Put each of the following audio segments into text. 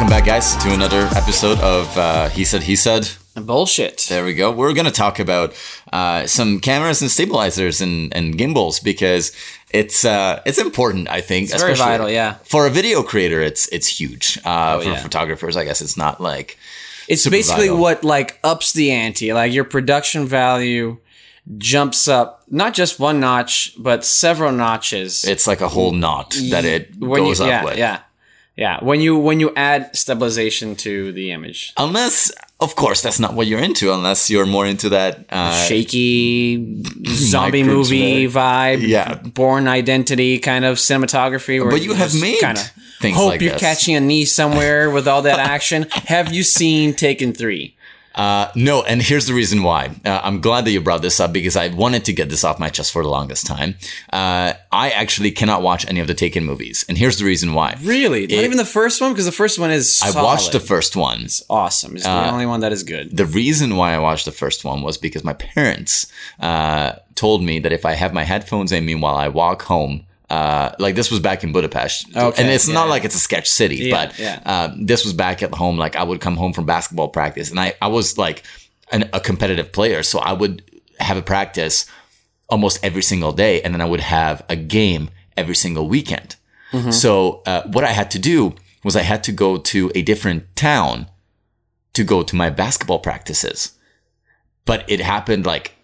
Welcome back, guys, to another episode of uh, He Said, He Said. Bullshit. There we go. We're going to talk about uh, some cameras and stabilizers and, and gimbals because it's uh, it's important, I think. It's very vital, yeah. For a video creator, it's it's huge. Uh, Oh, for yeah. photographers, I guess it's not like It's basically vital. what like ups the ante. Like your production value jumps up not just one notch, but several notches. it's like a whole knot that it when goes you, up yeah, with. yeah, yeah. When you when you add stabilization to the image, Unless, of course, that's not what you're into. Unless you're more into that. Uh, shaky zombie movie vibe, Yeah. Bourne Identity kind of cinematography. Where But you have just made kinda things hope like you're this. catching a knee somewhere with all that action. have you seen Taken Three? Uh, no, and here's the reason why. Uh, I'm glad that you brought this up because I wanted to get this off my chest for the longest time. Uh, I actually cannot watch any of the Taken movies, and here's the reason why. Really? Not even the first one because the first one is. I solid. watched the first one. awesome. It's the only one that is good. The reason why I watched the first one was because my parents uh, told me that if I have my headphones in me while I walk home, uh, like this was back in Budapest, Okay, and it's not yeah. like it's a sketch city, Yeah, but. Uh, this was back at home. Like I would come home from basketball practice, and I I was like an, a competitive player, so I would have a practice almost every single day, and then I would have a game every single weekend. Mm-hmm. So uh, what I had to do was I had to go to a different town to go to my basketball practices, but it happened like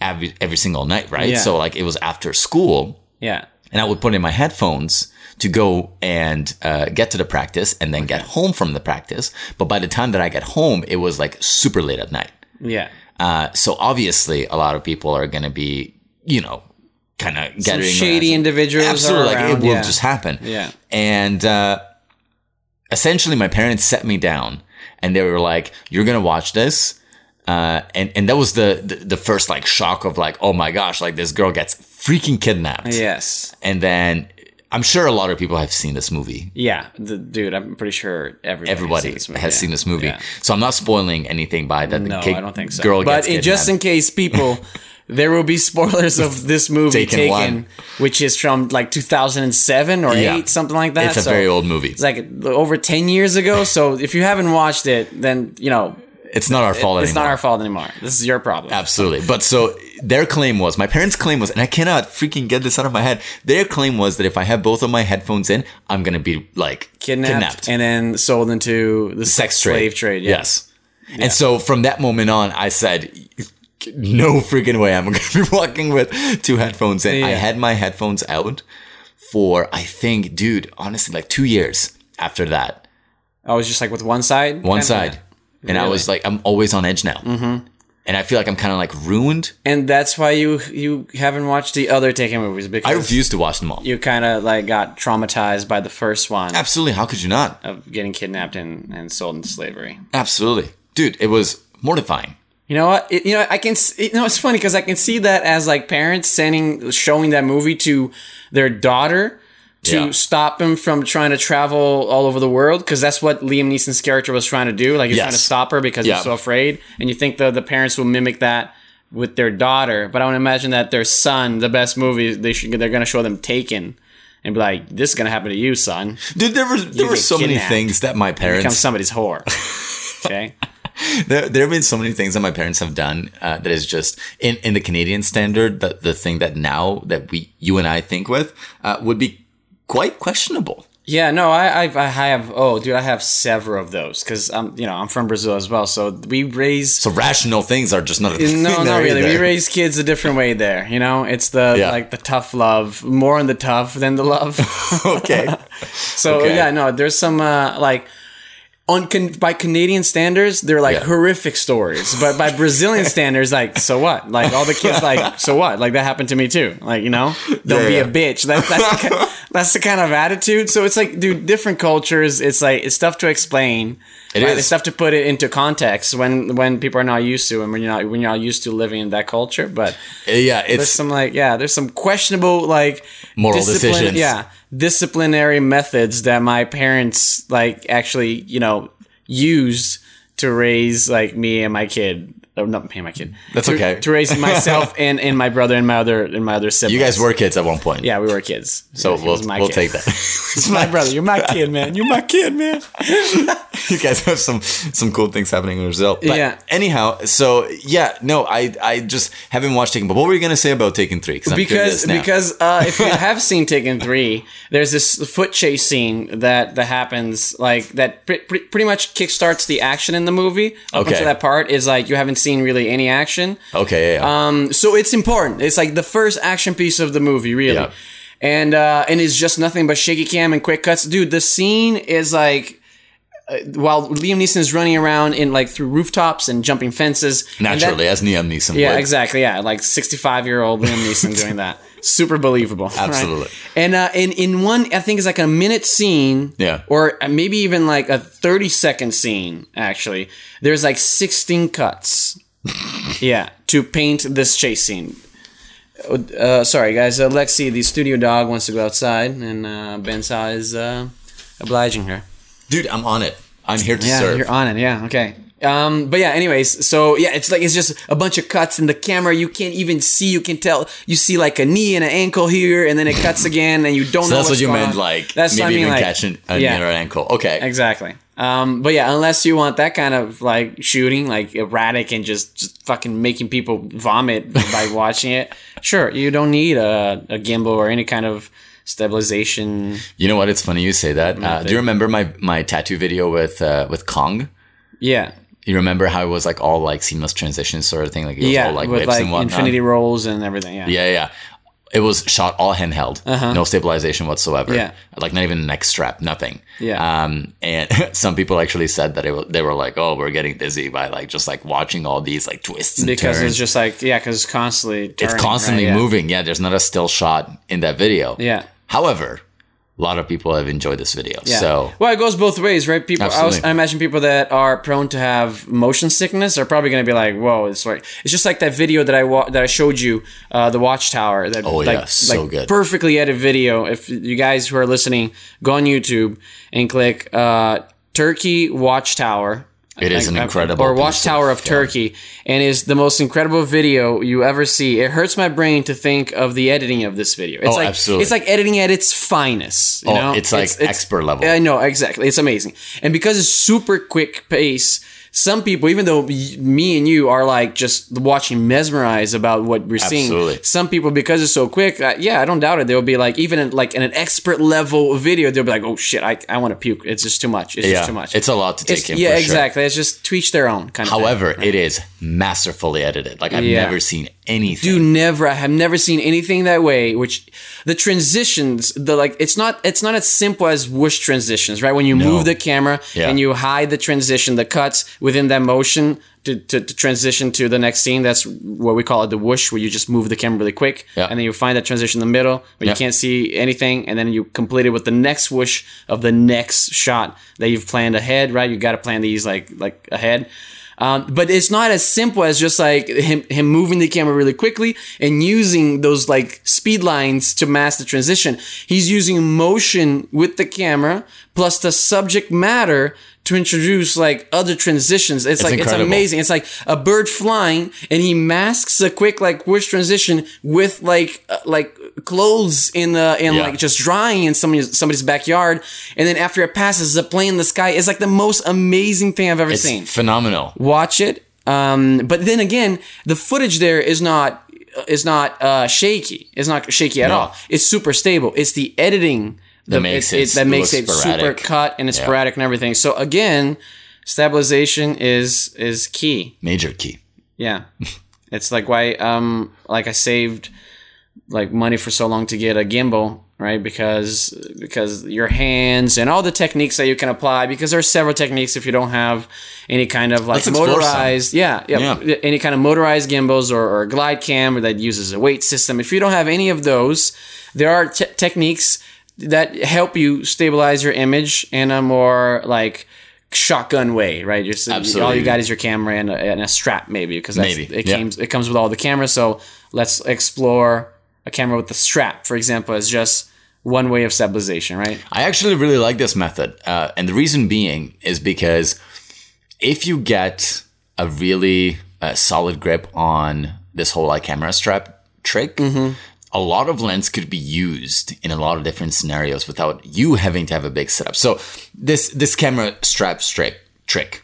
every every single night, right? So like it was after school, Yeah. And I would put in my headphones to go and uh, get to the practice and then get home from the practice. But by the time that I get home, it was like super late at night. Yeah. Uh, so obviously, a lot of people are going to be, you know, kind of getting shady individuals. Absolutely, like it will yeah. just happen. Yeah. And uh, essentially, my parents set me down, and they were like, "You're gonna watch this." Uh, and and that was the, the the first like shock of like, oh my gosh, like this girl gets freaking kidnapped. Yes. And then I'm sure a lot of people have seen this movie. Yeah. The, dude, I'm pretty sure everybody, Everybody has seen this movie. Yeah. seen this movie, Yeah. so I'm not spoiling anything by that. No, I don't think so. Girl but in, just in case, people, there will be spoilers of this movie Taken taken, one. which is from like 2007 or Yeah. 8, something like that. it's a So very old movie. It's like over 10 years ago. So if you haven't watched it, then, you know, It's not our fault anymore. it's anymore. not our fault anymore. This is your problem. Absolutely. But so their claim was, my parents' claim was, and I cannot freaking get this out of my head. Their claim was that if I have both of my headphones in, I'm going to be like Kidnapped, and then sold into the sex, Sex trade. slave trade. yeah. Yes. And so from that moment on, I said, no freaking way. I'm going to be walking with two headphones in. I had my headphones out for, I think, dude, honestly, like two years after that. Oh, I was just like with one side. One side. And I was like, I'm always on edge now. Mm-hmm. And I feel like I'm kind of like ruined. And that's why you you haven't watched the other Taken movies because I refuse to watch them all. you kind of like got traumatized by the first one Absolutely. How could you not? of getting kidnapped and, and sold into slavery. Absolutely. Dude, it was mortifying. You know what? It, you know I can. You know it's funny because I can see that as like parents sending showing that movie to their daughter to Yeah. stop him from trying to travel all over the world because that's what Liam Neeson's character was trying to do. Like he's Yes. trying to stop her because Yeah. he's so afraid. And you think the the parents will mimic that with their daughter, but I would imagine that their son, the best movie they should they're going to show them Taken. And be like, this is gonna happen to you, son. Dude, there were there were so many things that my Become parents somebody's whore. Okay. there, there have been so many things that my parents have done uh, that is just in, in the Canadian standard that the thing that now that we you and I think with uh, would be quite questionable. Yeah, no, I, I've, I have. Oh, dude, I have several of those because I'm, you know, I'm from Brazil as well. So we raise. So rational things are just not a thing. No, not really. We raise kids a different way there. You know, it's the Yeah. like the tough love, more on the tough than the love. okay. so Okay. yeah, no, there's some uh, like on can, by Canadian standards, they're like Yeah. horrific stories, but by Brazilian standards, like so what? Like all the kids, like so what? Like that happened to me too. Like you know, don't Yeah, be yeah. a bitch. That, that's the kind, that's the kind of attitude. So it's like, dude, different cultures. It's like it's tough to explain. It right? is. It's tough to put it into context when when people are not used to and when you're not when you're not used to living in that culture. But yeah, there's it's some like yeah, there's some questionable like Moral decisions. Yeah, disciplinary methods that my parents like actually you know used to raise like me and my kid uh, not me and my kid. That's to, okay. To raise myself and, and my brother and my other and my other siblings. You guys were kids at one point. Yeah, we were kids. So He we'll, we'll kid. take that. It's my brother. You're my kid, man. You're my kid, man. you guys have some some cool things happening in Brazil. But Yeah. Anyhow, so yeah, no, I I just haven't watched Taken. But what were you gonna say about Taken Three? I'm because because uh, if you have seen Taken Three, there's this foot chase scene that that happens like that pre- pre- pretty much kickstarts the action in the movie. Up Okay. until that part is like you haven't seen really any action. okay, yeah, yeah. Um, so it's important. It's like the first action piece of the movie, really. Yeah. And uh, and it's just nothing but shaky cam and quick cuts, dude. The scene is like. Uh, while Liam Neeson is running around in like through rooftops and jumping fences, and that- naturally as Liam Neeson. yeah, would. exactly. Yeah, like sixty-five-year-old Liam Neeson doing that. Super believable. right? Absolutely. And uh, in in one, I think it's like a minute scene. Yeah. Or maybe even like a thirty-second scene. Actually, there's like sixteen cuts. yeah, to paint this chase scene. Uh, sorry, guys. Uh, Lexi, the studio dog, wants to go outside, and uh, Bensa is uh, obliging her. dude, I'm on it. I'm here to Yeah, serve. you're on it. Yeah, okay. Um, but yeah, anyways, so yeah, it's like it's just a bunch of cuts in the camera. You can't even see. You can tell. You see like a knee and an ankle here, and then it cuts again, and you don't so know. that's what you meant, on. like that's maybe what I mean, even like catching a yeah. knee or ankle. Okay, exactly. Um, but yeah, unless you want that kind of like shooting, like erratic and just, just fucking making people vomit by watching it, sure, you don't need a, a gimbal or any kind of stabilization. you know what? It's funny you say that. Uh, do you remember my my tattoo video with uh, with Kong? Yeah, You remember how it was like all like seamless transitions sort of thing, like it was yeah, all like with whips like and whatnot. infinity rolls and everything. Yeah, Yeah, yeah. It was shot all handheld, no stabilization whatsoever. Uh-huh. Yeah. like not even a neck strap, nothing. Yeah. Um, and some people actually said that it, they were like, "Oh, we're getting dizzy by like just like watching all these like twists and because turns." it's just like yeah, because it's constantly it's constantly right? Yeah. moving. Yeah, there's not a still shot in that video. Yeah. However, a lot of people have enjoyed this video. Yeah. So well, it goes both ways, right? People, I, was, I imagine people that are prone to have motion sickness are probably going to be like, "Whoa!" It's like it's just like that video that I wa- that I showed you, uh, the Watchtower. That Oh, like, yeah, so like good. perfectly edited video. If you guys who are listening, go on YouTube and click uh, Turkey Watchtower. It is an incredible or Watchtower of, of. Turkey, and is the most incredible video you ever see. It hurts my brain to think of the editing of this video. It's Oh, like absolutely. it's like editing at its finest. You Oh, know? it's like expert level. I know exactly. It's amazing, and because it's super quick pace, some people, even though me and you are like just watching mesmerized about what we're Absolutely. seeing, some people because it's so quick, uh, yeah, I don't doubt it. They'll be like, even in, like in an expert level video, they'll be like, oh shit, I, I want to puke. It's just too much. It's yeah, just too much. it's a lot to take It's- in. yeah, for sure. exactly. It's just to each their own kind of. thing. However, it is masterfully edited. Like I've Yeah. never seen anything. do never I have never seen anything that way which the transitions the like it's not it's not as simple as whoosh transitions right when you move the camera Yeah. and you hide the transition the cuts within that motion to, to, to transition to the next scene that's what we call it the whoosh where you just move the camera really quick Yeah. and then you find that transition in the middle but Yeah. you can't see anything and then you complete it with the next whoosh of the next shot that you've planned ahead right you got to plan these like like ahead um, but it's not as simple as just like him, him moving the camera really quickly and using those like speed lines to mask the transition. He's using motion with the camera plus the subject matter to introduce like other transitions. It's, like incredible. it's amazing. It's like a bird flying and he masks a quick like whoosh transition with like uh, like clothes in the in Yeah. like just drying in somebody's somebody's backyard and then after it passes a plane in the sky it's like the most amazing thing I've ever it's seen phenomenal. watch it. Um, but then again, the footage there is not is not uh, shaky. It's not shaky at No. all. It's super stable. It's the editing That makes it that makes it super cut and it's Yeah. sporadic and everything. So again, stabilization is is key. Major key. Yeah, it's like why um like I saved like money for so long to get a gimbal right because because your hands and all the techniques that you can apply because there are several techniques if you don't have any kind of like Let's explore some. motorized yeah, yeah Yeah. any kind of motorized gimbals or, or glide cam or that uses a weight system if you don't have any of those there are te- techniques that help you stabilize your image in a more like shotgun way, right? You're, all you got is your camera and a, and a strap, maybe because Maybe, it yeah. comes it comes with all the cameras. So let's explore a camera with the strap, for example, as just one way of stabilization, right? I actually really like this method. Uh, and the reason being is because if you get a really uh, solid grip on this whole like camera strap trick, a lot of lens could be used in a lot of different scenarios without you having to have a big setup. So this this camera strap trick trick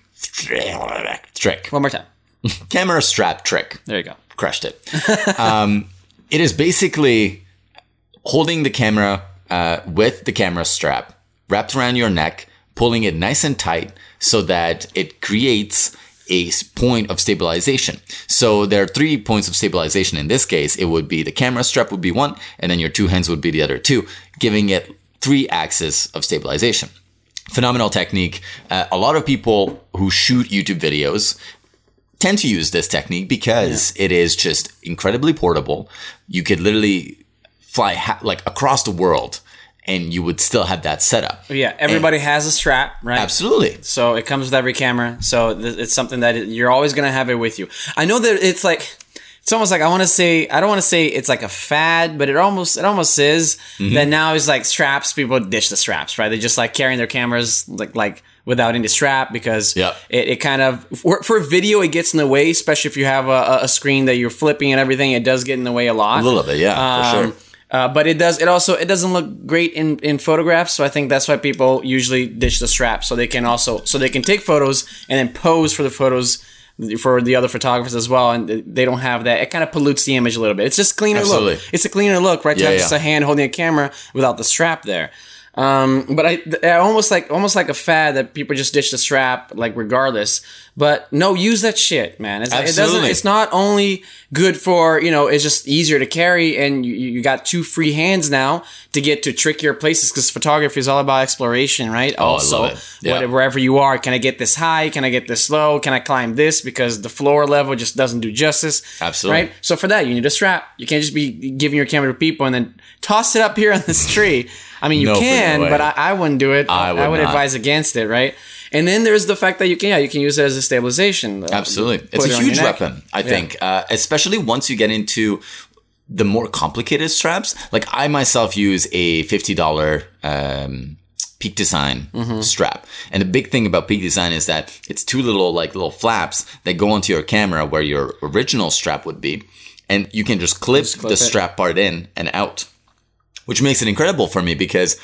trick One more time. camera strap trick There you go. crushed it. um, it is basically holding the camera uh, with the camera strap wrapped around your neck, pulling it nice and tight so that it creates a point of stabilization. So there are three points of stabilization in this case. It would be the camera strap would be one, and then your two hands would be the other two, giving it three axes of stabilization phenomenal technique. Uh, a lot of people who shoot YouTube videos tend to use this technique because it is just incredibly portable. You could literally fly ha- like across the world and you would still have that setup. Yeah, everybody has a strap, right? Absolutely. So it comes with every camera. So th- it's something that it- you're always gonna have it with you. I know that it's like it's almost like I want to say I don't want to say it's like a fad, but it almost it almost is Mm-hmm. that now it's like straps. People ditch the straps, right? They just like carrying their cameras like like without any strap because Yep. it, it kind of for, for video it gets in the way, especially if you have a, a screen that you're flipping and everything. It does get in the way a lot. A little bit, yeah, for Um, sure. Uh, but it does. It also it doesn't look great in in photographs. So I think that's why people usually ditch the strap, so they can also so they can take photos and then pose for the photos for the other photographers as well. And they don't have that. It kind of pollutes the image a little bit. It's just cleaner Absolutely. look. It's a cleaner look, right? To have yeah. just a hand holding a camera without the strap there. Um, but I, I almost like almost like a fad that people just ditch the strap like regardless. But no, use that shit, man. It's, it doesn't. It's not only good for you know it's just easier to carry and you, you got two free hands now to get to trickier places because photography is all about exploration right Oh, I also love it. Yeah. what- wherever you are can i get this high can i get this low can i climb this because the floor level just doesn't do justice Absolutely. right so for that you need a strap you can't just be giving your camera to people and then toss it up here on this tree i mean you No can but I, I wouldn't do it I would not. advise against it right and then there's the fact that you can yeah you can use it as a stabilization Absolutely. It's a your huge weapon, I think, uh, especially once you get into the more complicated straps. Like I myself use a $50 um, Peak Design Mm-hmm. strap. And the big thing about Peak Design is that it's two little like little flaps that go onto your camera where your original strap would be. And you can just clip, clip the it. strap part in and out, which makes it incredible for me because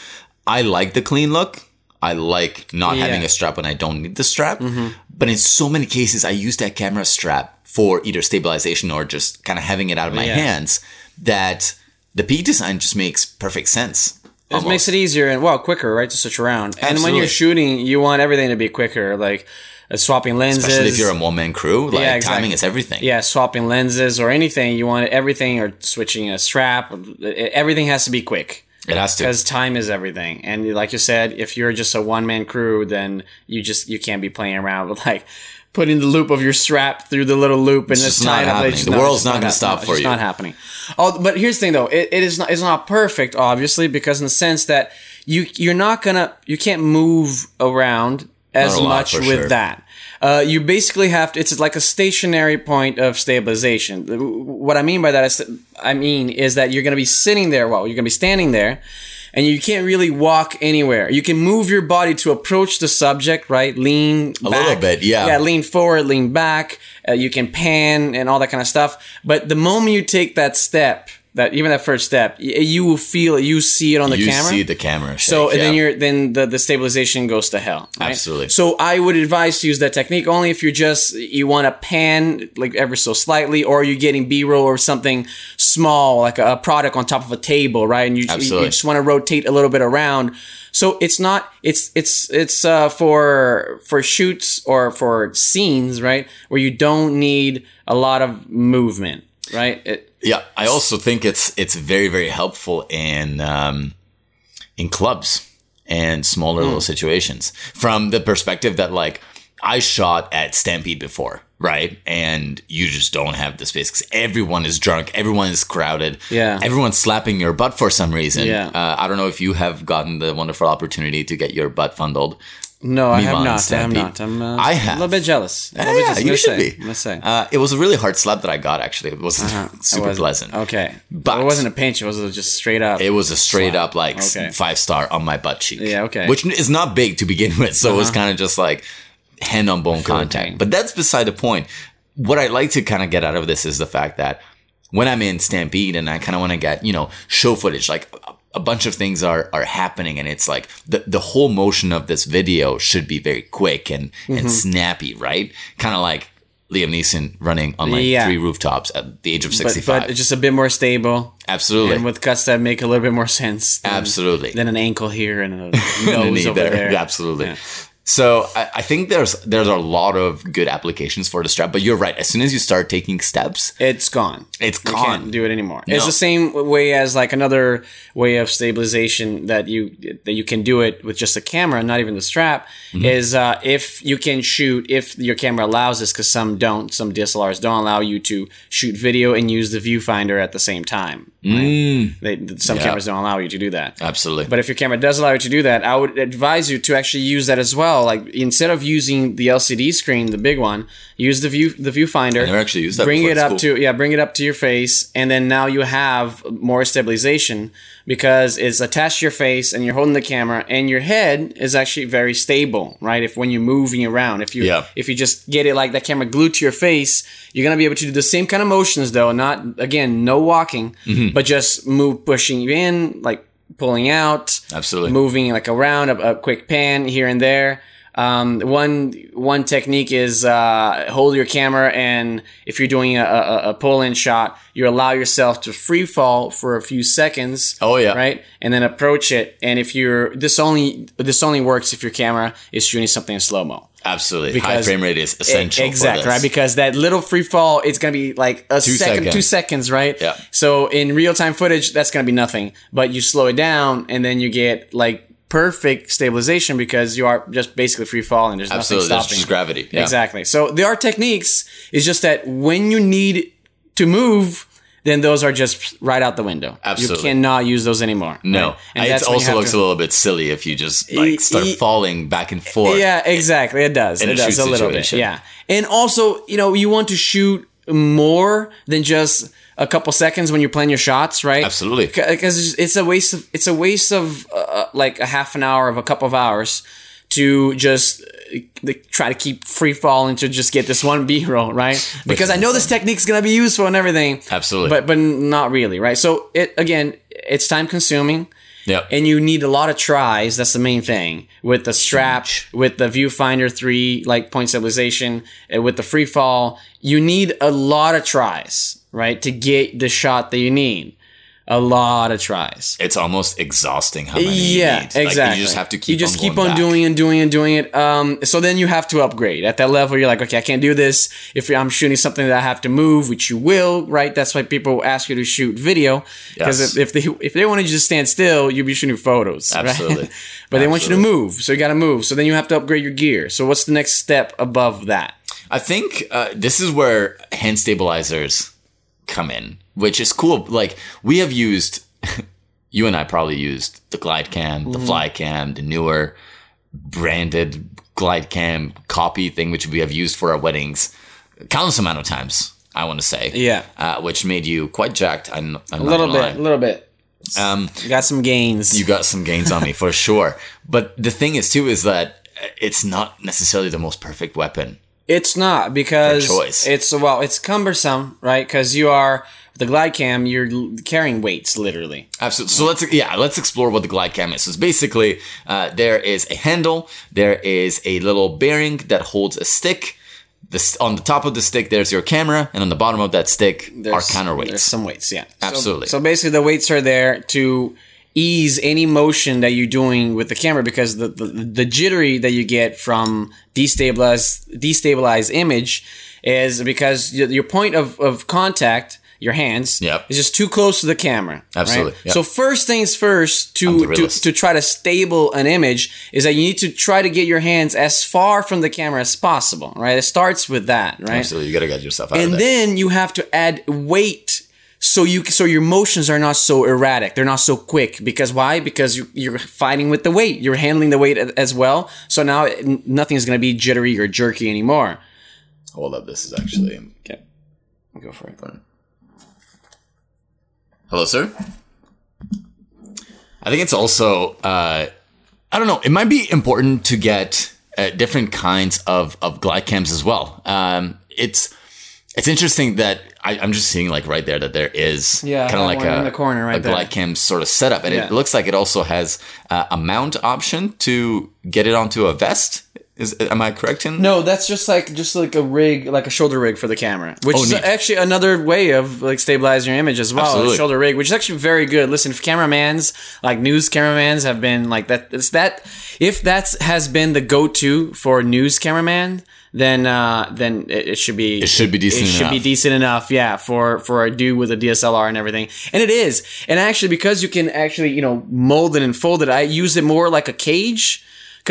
I like the clean look. I like not Yeah. having a strap when I don't need the strap. Mm-hmm. But in so many cases, I use that camera strap for either stabilization or just kind of having it out of my Yeah. hands that the Peak design just makes perfect sense. It makes it easier and well quicker, right, to switch around. And when you're shooting, you want everything to be quicker, like uh, swapping lenses. Especially if you're a one man crew, like Yeah, exactly. timing is everything. yeah, swapping lenses or anything. You want everything or switching a strap. Everything has to be quick It has to. because time is everything. And like you said, if you're just a one man crew, then you just you can't be playing around with like putting the loop of your strap through the little loop and It's just just not tying it up. happening. It's The it's world's not gonna stop it's for just you. It's not happening. Oh, but here's the thing though. It, it is not it's not perfect, obviously, because in the sense that you you're not gonna you can't move around as lot, much with sure. that. Uh, you basically have to. It's like a stationary point of stabilization. What I mean by that is, I mean is that you're going to be sitting there. Well, you're going to be standing there, and you can't really walk anywhere. You can move your body to approach the subject, right? Lean A back. little bit, yeah. Yeah, lean forward, lean back. Uh, you can pan and all that kind of stuff. But the moment you take that step, that even that first step, you will feel it. You see it on the you camera. see the camera. Shake, So and then yeah. you're then the, the stabilization goes to hell. right? Absolutely. So I would advise to use that technique only if you're just you want to pan like ever so slightly, or you're getting B roll or something small like a, a product on top of a table, right? And you, you, Absolutely. just want to rotate a little bit around. So it's not it's it's it's uh, for for shoots or for scenes, right? Where you don't need a lot of movement, right? It, Yeah, I also think it's it's very very helpful in um, in clubs and smaller Hmm. little situations from the perspective that like I shot at Stampede before, right? And you just don't have the space because everyone is drunk, everyone is crowded, Yeah. everyone's slapping your butt for some reason. Yeah. uh, I don't know if you have gotten the wonderful opportunity to get your butt fondled. No, I have not. I have not. I'm uh, I a have. little bit jealous. A little bit Yeah, jealous. I'm you should say. be. I'm gonna say. Uh, it was a really hard slap that I got. Actually, it was Uh-huh. super was- pleasant. Okay, But- it wasn't a pinch. It was just straight up. It was a straight Slap. up like Okay. five star on my butt cheek. Yeah, okay. Which is not big to begin with, so it was kind of just like hand on bone contact. But that's beside the point. What I like to kind of get out of this is the fact that when I'm in Stampede and I kind of want to get, you know, show footage, like a, bunch of things are are happening and it's like the the whole motion of this video should be very quick and Mm-hmm. and snappy, right? Kind of like Liam Neeson running on like Yeah. three rooftops at the age of 65. but just a bit more stable Absolutely. and with cuts that make a little bit more sense. Than, Absolutely. Than an ankle here and a nose knee over there. Absolutely. Yeah. So I, I think there's there's a lot of good applications for the strap, but you're right. As soon as you start taking steps, It's gone. It's gone. can't do it anymore. No. It's the same way as like another way of stabilization that you that you can do it with just a camera, not even the strap. Mm-hmm. Is uh, if you can shoot if your camera allows this, because some don't. Some DSLRs don't allow you to shoot video and use the viewfinder at the same time. right? They, some Yeah. cameras don't allow you to do that. Absolutely. But if your camera does allow you to do that, I would advise you to actually use that as well. Like instead of using the LCD screen, the big one, use the view the viewfinder. never actually used that Bring before. it up cool. to yeah, bring it up to your face, and then now you have more stabilization because it's attached to your face, and you're holding the camera, and your head is actually very stable, right? If when you're moving around, if you Yeah. if you just get it like that camera glued to your face, you're gonna be able to do the same kind of motions though. Not again, no walking, Mm-hmm. but just move pushing you in, like pulling out Absolutely. moving like around a, a quick pan here and there. Um, one one technique is uh, hold your camera, and if you're doing a, a, a pull-in shot, you allow yourself to free fall for a few seconds. Oh, yeah. right, and then approach it. And if you're this only this only works if your camera is shooting something in slow mo. Absolutely. High Because- frame rate is essential. Exactly, right? Because that little free fall, it's gonna be like a Two second, seconds. two seconds, right? Yeah. So in real time footage, that's gonna be nothing. But you slow it down, and then you get like perfect stabilization because you are just basically free falling. There's Absolutely. nothing There's stopping. just gravity. Yeah. Exactly. So there are techniques. It's just that when you need to move. Then those are just right out the window. Absolutely. You cannot use those anymore. No. right? And it that's when you also looks to- a little bit silly if you just like start E- falling back and forth. Yeah, exactly. It does. It does a little bit. Yeah. And also, you know, you want to shoot more than just a couple seconds when you're playing your shots, right? Absolutely. Because it's a waste of it's a waste of uh, like a half an hour of a couple of hours to just uh, try to keep free falling to just get this one B roll, right? Because I know this technique's gonna be useful and everything. Absolutely. But but not really, right? So it again, it's time consuming Yep. and you need a lot of tries. That's the main thing with the strap, with the viewfinder three like point stabilization, uh, with the free fall. You need a lot of tries, right, to get the shot that you need. A lot of tries. it's almost exhausting how many you Yeah, need. Like, exactly. you just have to keep You just on keep on back. doing and doing and doing it. Um, so then you have to upgrade at that level. You're like, okay, I can't do this. If I'm shooting something that I have to move, which you will, right? That's why people ask you to shoot video because Yes. if, if they if they wanted you to stand still, you'd be shooting photos, right? Absolutely. but they want you to move, so you got to move. So then you have to upgrade your gear. So what's the next step above that? I think uh, this is where hand stabilizers come in, which is cool. Like we have used, you and I probably used the glide cam, Mm-hmm. the fly cam, the newer branded glide cam copy thing, which we have used for our weddings countless amount of times. I want to say, Yeah. uh, which made you quite jacked. I'm, I'm A little bit, a little bit. Um, You got some gains. you got some gains on me for sure. But the thing is too is that it's not necessarily the most perfect weapon. It's not because choice. it's well, it's cumbersome, right? Because you are the glide cam, you're carrying weights literally. Absolutely. So let's yeah, let's explore what the glide cam is. So it's basically uh, there is a handle, there is a little bearing that holds a stick. This on the top of the stick, there's your camera, and on the bottom of that stick are There's counterweights. some weights, yeah. Absolutely. So, basically, the weights are there to ease any motion that you're doing with the camera because the the, the jittery that you get from destabilized destabilized image is because your point of, of contact your hands. Yep. is just too close to the camera right? Absolutely, yep. so first things first to, to to try to stable an image is that you need to try to get your hands as far from the camera as possible right? It starts with that right? Absolutely, you gotta get yourself out and of there. then you have to add weight so you so your motions are not so erratic. They're not so quick. Because why? Because you, you're fighting with the weight. You're handling the weight as well. So now nothing is going to be jittery or jerky anymore. Oh, Hold up, this. Is actually. okay. Go for it Hello, sir. I think it's also. Uh, I don't know. It might be important to get uh, different kinds of of glide cams as well. Um, it's it's interesting that I, I'm just seeing like right there that there is Yeah, kind of like a, in the corner right a there. glide cam sort of setup, and Yeah. it looks like it also has uh, a mount option to get it onto a vest. Is am I correct in? No, that's just like just like a rig, like a shoulder rig for the camera, which Oh, is neat. actually another way of like stabilizing your image as well. Shoulder rig, which is actually very good. Listen, if cameramans like news cameramans have been like that, it's that if that has been the go-to for news cameraman, then uh, then it, it should be It should be decent It should be decent enough, yeah, for for a dude with a DSLR and everything, and it is. And actually, because you can actually you know mold it and fold it, I use it more like a cage.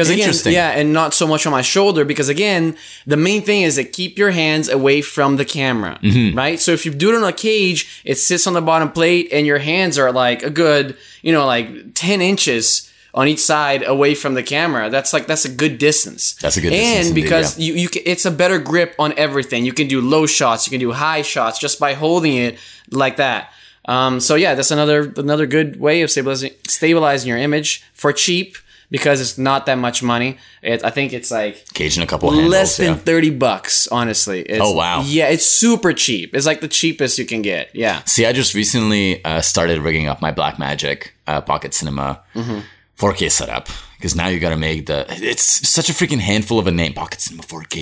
Because again, yeah, and not so much on my shoulder. Because again, the main thing is to keep your hands away from the camera, Mm-hmm. right? So if you do it on a cage, it sits on the bottom plate, and your hands are like a good, you know, like ten inches on each side away from the camera. That's like that's a good distance. That's a good and distance indeed, because yeah. you, you can, it's a better grip on everything. You can do low shots, you can do high shots just by holding it like that. Um, so yeah, that's another another good way of stabilizing stabilizing your image for cheap because it's not that much money. It, I think it's like Cage and a couple handles. less than yeah. thirty bucks. Honestly, it's, Oh, wow. Yeah, it's super cheap. It's like the cheapest you can get. Yeah, See, I just recently uh, started rigging up my Blackmagic uh, Pocket Cinema Mm-hmm. 4K setup because now you got to make the. It's such a freaking handful of a name, Pocket Cinema 4K.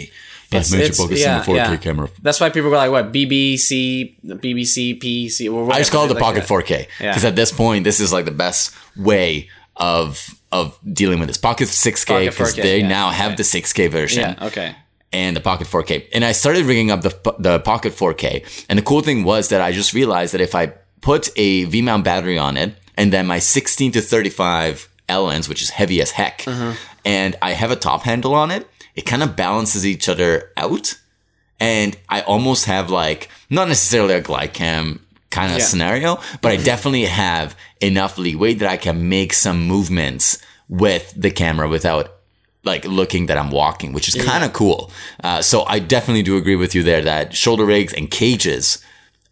It's- Blackmagic it's- Pocket yeah, Cinema 4K yeah. camera. That's why people go like, "What BBC, BBC, PC?" Or I just call it the whatever, Pocket like 4K Yeah. because at this point, this is like the best way of of dealing with this Pocket 6K Pocket because they yeah, now have okay. the 6K version. Yeah. Okay. and the Pocket 4K. And I started rigging up the the Pocket 4K. And the cool thing was that I just realized that if I put a V mount battery on it, and then my 16 to 35 L lens, which is heavy as heck, uh-huh. and I have a top handle on it, it kind of balances each other out. And I almost have like not necessarily a glide cam kind of Yeah. scenario, but I definitely have enough leeway that I can make some movements with the camera without like looking that I'm walking, which is kind of cool. Uh, so I definitely do agree with you there that shoulder rigs and cages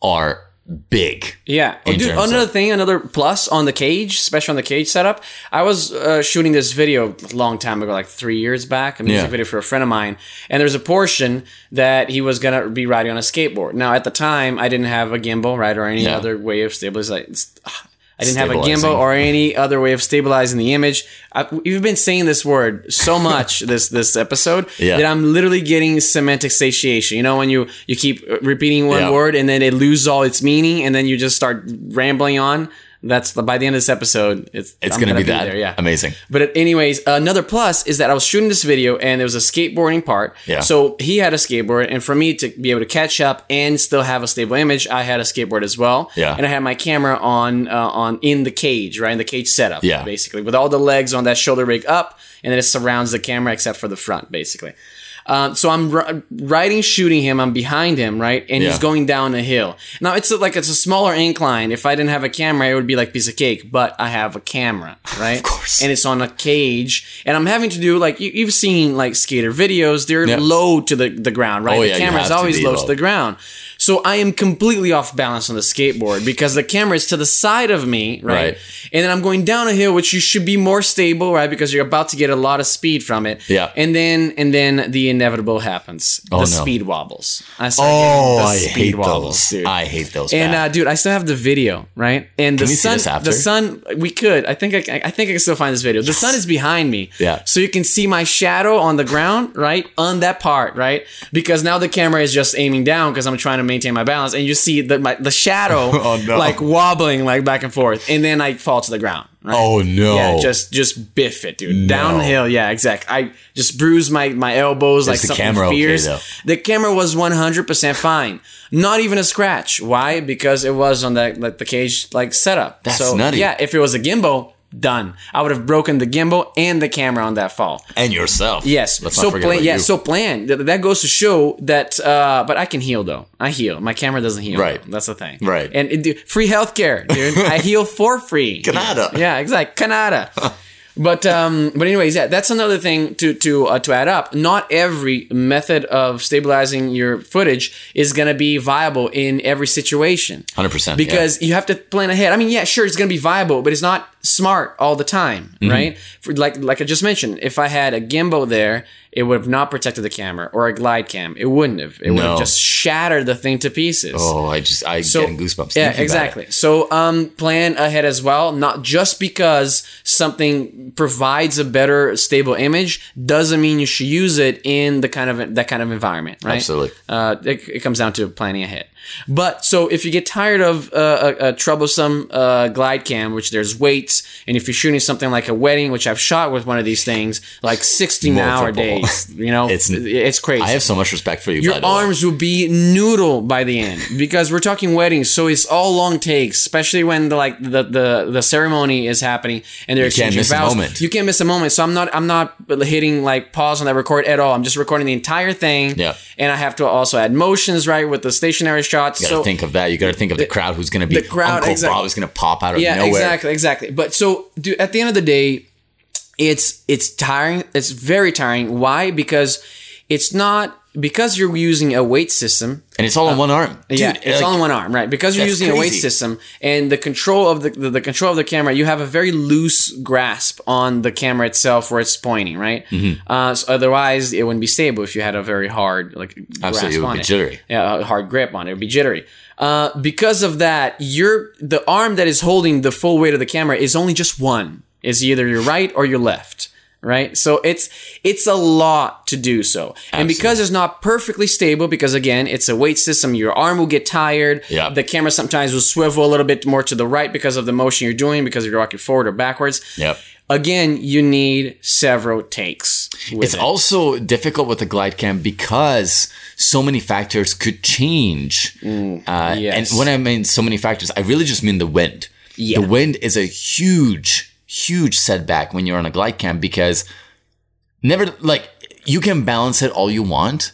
are big. Yeah. Oh, dude, another of- thing, another plus on the cage, especially on the cage setup. I was uh, shooting this video a long time ago, like three years back, a music Yeah. video for a friend of mine. And there's a portion that he was going to be riding on a skateboard. Now, at the time, I didn't have a gimbal, right, or any Yeah. other way of stabilizing. I didn't have a gimbal or any other way of stabilizing the image. I, we've been saying this word so much this this episode Yeah. that I'm literally getting semantic satiation. You know, when you you keep repeating one Yeah. word and then it loses all its meaning, and then you just start rambling on. That's the, by the end of this episode. It's It's gonna, be that there, yeah. amazing. But anyways, another plus is that I was shooting this video and there was a skateboarding part. Yeah. So he had a skateboard, and for me to be able to catch up and still have a stable image, I had a skateboard as well. Yeah. And I had my camera on uh, on in the cage, right in the cage setup. Yeah. Basically, with all the legs on that shoulder rig up, and then it surrounds the camera except for the front, basically. Um, so I'm r- riding, shooting him. I'm behind him, right, and Yeah. he's going down a hill. Now it's a, like it's a smaller incline. If I didn't have a camera, it would be like piece of cake. But I have a camera, right? of course. And it's on a cage, and I'm having to do like you, you've seen like skater videos. They're low to the, the ground, right? Oh, the yeah, you camera is have to always low, low. to the ground. So I am completely off balance on the skateboard because the camera is to the side of me, right? Right. And then I'm going down a hill, which you should be more stable, right? Because you're about to get a lot of speed from it. Yeah. And then and then the inevitable happens. Oh, the no. speed wobbles. I start Oh, I hate wobbles, those. dude. I hate those. And uh, dude, I still have the video, right? And the sun, this after? the sun, we could. I think I, I think I can still find this video. The sun is behind me, Yeah. So you can see my shadow on the ground, right, on that part, right? Because now the camera is just aiming down because I'm trying to maintain my balance, and you see the my, the shadow Oh, no. like wobbling like back and forth, and then I fall to the ground. Right? oh no! Yeah, just just biff it, dude. Downhill, yeah, exact. I just bruised my my elbows like the something camera fierce. though? the camera was one hundred percent fine, not even a scratch. Why? Because it was on that like the cage like setup. That's so, nutty. Yeah, if it was a gimbal, done. I would have broken the gimbal and the camera on that fall. and yourself. Yes. Let's so plan. Yeah. you. So plan. Th- That goes to show that. Uh, but I can heal though. I heal. My camera doesn't heal. Right. though. That's the thing. Right. And it, free healthcare, dude. I heal for free. Canada. Yeah. Exactly. Canada. But um, but anyways, yeah, that's another thing to to uh, to add up. Not every method of stabilizing your footage is gonna be viable in every situation. 100%, Because you have to plan ahead. I mean, yeah, sure, it's gonna be viable, but it's not smart all the time, right? For, like like I just mentioned, if I had a gimbal there, it would have not protected the camera, or a glide cam, it wouldn't have. It would have just shattered the thing to pieces. Oh, I just I So- getting goosebumps. Yeah, exactly. So um, plan ahead as well. Not just because something provides a better stable image doesn't mean you should use it in the kind of that kind of environment, right? Absolutely. Uh, it, it comes down to planning ahead. But so if you get tired of uh, a, a troublesome uh, glide cam, which there's weights, and if you're shooting something like a wedding, which I've shot with one of these things, like 16 hour days, you know, It's- it's crazy I have so much respect for you. your arms will be noodle by the end because we're talking weddings, so it's all long takes, especially when the like the the, the ceremony is happening and they're can't exchanging miss a vows. moment. You can't miss a moment. So I'm not I'm not hitting like pause on that record at all. I'm just recording the entire thing. Yeah. and I have to also add motions right with the stationary shots. You got to so think of that. You got to think of the, crowd who's going to be. the crowd, Uncle exactly. Bob is going to pop out of nowhere. yeah, nowhere. exactly, exactly. But so, dude, at the end of the day, it's it's tiring. It's very tiring. Why? Because it's not because you're using a weight system. And it's all on one arm. Dude, yeah, it's like, all in one arm, right? Because you're using a weight system and the control of the, the the control of the camera, you have a very loose grasp on the camera itself where it's pointing, right? Mm-hmm. Uh, so otherwise, it wouldn't be stable if you had a very hard like Absolutely, grasp it would on be it. jittery. Yeah, a hard grip on it. It would be jittery. Uh, because of that, you're the arm that is holding the full weight of the camera is only just one. Is either your right or your left. Right, so it's it's a lot to do so, and because it's not perfectly stable, because again it's a weight system, your arm will get tired. Yeah. the camera sometimes will swivel a little bit more to the right because of the motion you're doing, because you're rocking forward or backwards. Yep. Again, you need several takes. It's it. also difficult with the glide cam because so many factors could change. uh, Mm, yes. And when I mean so many factors, I really just mean the wind. Yeah. The wind is a huge, huge setback when you're on a glide cam because never like you can balance it all you want,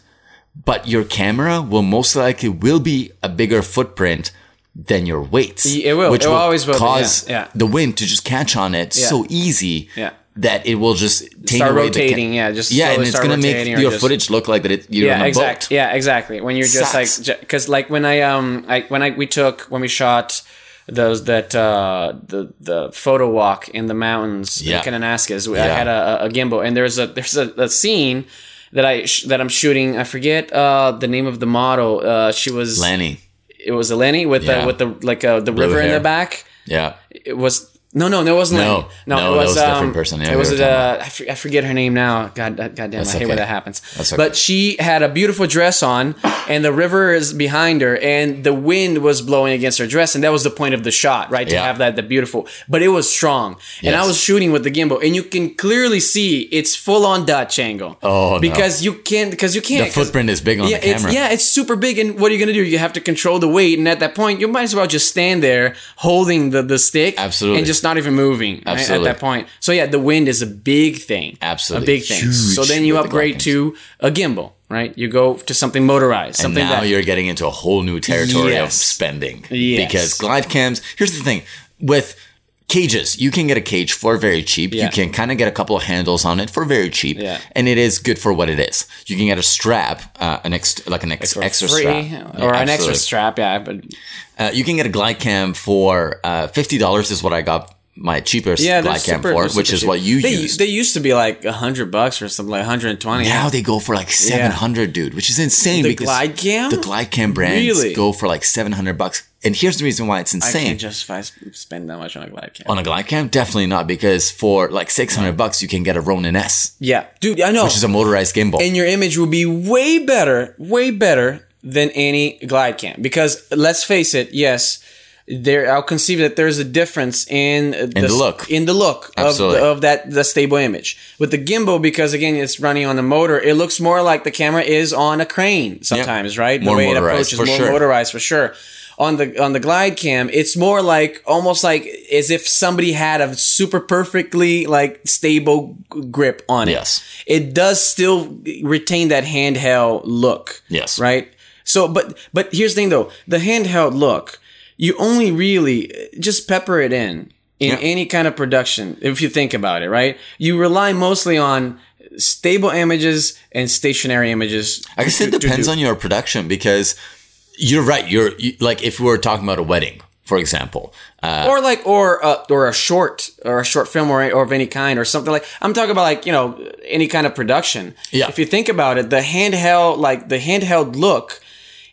but your camera will most likely will be a bigger footprint than your weights. It will. It always will cause yeah, yeah. the wind to just catch on it so easy Yeah. that it will just take Start the ca- rotating, yeah, just yeah, and it's gonna make your just- footage look like that it, you're yeah exactly yeah exactly when you're just Sucks. like because like when i um I, when i we took when we shot those that uh the the photo walk in the mountains Yeah. in Kananaskis, i had a, a gimbal and there's a there's a, a scene that i sh- that i'm shooting i forget uh the name of the model uh she was Lanny. it was Eleni with Yeah. the with the like uh, the river in the back Yeah. it was no, no, no, it wasn't. No. No, No, it was, was a different um, person. Yeah, it was. we Uh, I, for, I forget her name now. God, God damn, I hate okay. when that happens. That's okay. But she had a beautiful dress on, and the river is behind her, and the wind was blowing against her dress, and that was the point of the shot, right? To Yeah. have that, the beautiful. But it was strong, and I was shooting with the gimbal, and you can clearly see it's full on Dutch angle. Oh, no. because you can't, because you can't. The footprint is big on yeah, the camera. It's, yeah, it's super big. And what are you going to do? You have to control the weight. And at that point, you might as well just stand there holding the, the stick. Absolutely. And just not even moving right, Absolutely. at that point. So, yeah, the wind is a big thing. Absolutely. A big thing. Huge so then you upgrade to a gimbal, right? You go to something motorized. And Something now that. you're getting into a whole new territory of spending. Yes. Because glide cams, here's the thing with cages, you can get a cage for very cheap. Yeah. You can kind of get a couple of handles on it for very cheap. Yeah. And it is good for what it is. You can get a strap, uh, an ex- like an ex- for extra free, strap. or Yeah, an extra strap, yeah. But Uh, you can get a glide cam for uh, $50 is what I got my cheapest yeah, glide cam super, for, which super is cheap. what you they, used. They used to be like a hundred bucks or something, like 120. Now they go for like seven hundred, dude, which is insane. The because Glide Cam? the glide cam brands Really? go for like seven hundred bucks. And here's the reason why it's I insane. can't justify s- spending that much on a glide cam. On a glide cam, definitely not, because for like six hundred bucks, you can get a Ronin S, yeah, dude, I know. which is a motorized gimbal. and your image will be way better, way better than any glide cam. Because let's face it, yes, there I'll conceive that there's a difference in the, the look. in the look of, the, of that the stable image with the gimbal. Because again, it's running on a motor. It looks more like the camera is on a crane sometimes, right? More the way it approaches, more sure. motorized for sure. On the on the glide cam, it's more like almost like as if somebody had a super perfectly like stable g- grip on it Yes. it does still retain that handheld look. Yes. Right. So, but but here's the thing though: the handheld look, you only really just pepper it in in Yeah. any kind of production. If you think about it, right? You rely mostly on stable images and stationary images. I guess it depends on your production because you're right. You're you, like if we were talking about a wedding, for example. Uh, or like or uh, or a short or a short film or, or of any kind or something like I'm talking about like you know any kind of production. Yeah. If you think about it, the handheld like the handheld look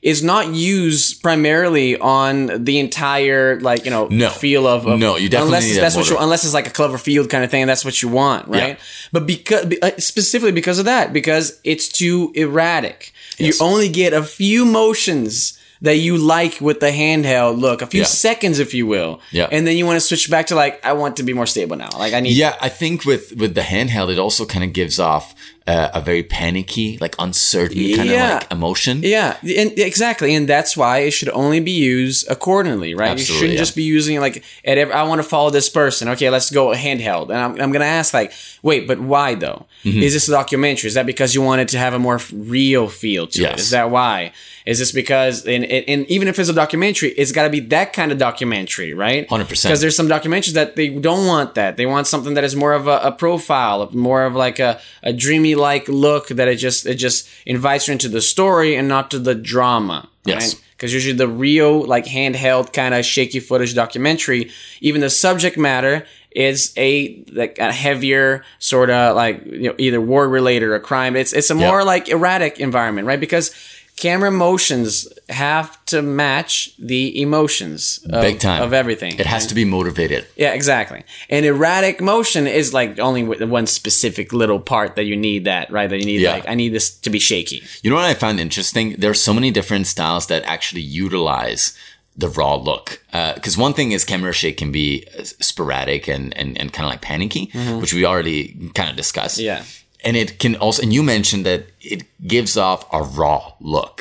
is not used primarily on the entire like you know No. feel of, of No, you definitely unless that's what you unless it's like a Cloverfield kind of thing and that's what you want right Yeah. but because uh, specifically because of that because it's too erratic Yes. you only get a few motions that you like with the handheld look a few Yeah. seconds if you will Yeah. and then you want to switch back to like I want to be more stable now like I need Yeah, I think with with the handheld, it also kind of gives off uh, a very panicky, like uncertain kind of like emotion. Yeah, and exactly, and that's why it should only be used accordingly, right? you shouldn't yeah. just be using like at every, I want to follow this person. Okay, let's go handheld, and I'm, I'm gonna ask like, wait, but why though? Mm-hmm. Is this a documentary? Is that because you wanted to have a more real feel to it? Yes. Is that why? Is this because and, and, even if it's a documentary, it's got to be that kind of documentary, right? 100%. Because there's some documentaries that they don't want that. They want something that is more of a, a profile, more of like a, a dreamy like look that it just it just invites you into the story and not to the drama. Yes. Because usually the real like handheld kind of shaky footage documentary, even the subject matter is a like a heavier sort of like you know either war related or crime. It's it's a more like erratic environment, right? Because camera motions have to match the emotions of, Big time. of everything. It has to be motivated. Yeah, exactly. And erratic motion is like only with one specific little part that you need that, right? That you need Yeah. like I need this to be shaky. You know what I found interesting? There's so many different styles that actually utilize the raw look. Because one thing is camera shake can be uh, sporadic and, and, and kind of like panicky, which we already kind of discussed. Yeah. And it can also, and you mentioned that it gives off a raw look.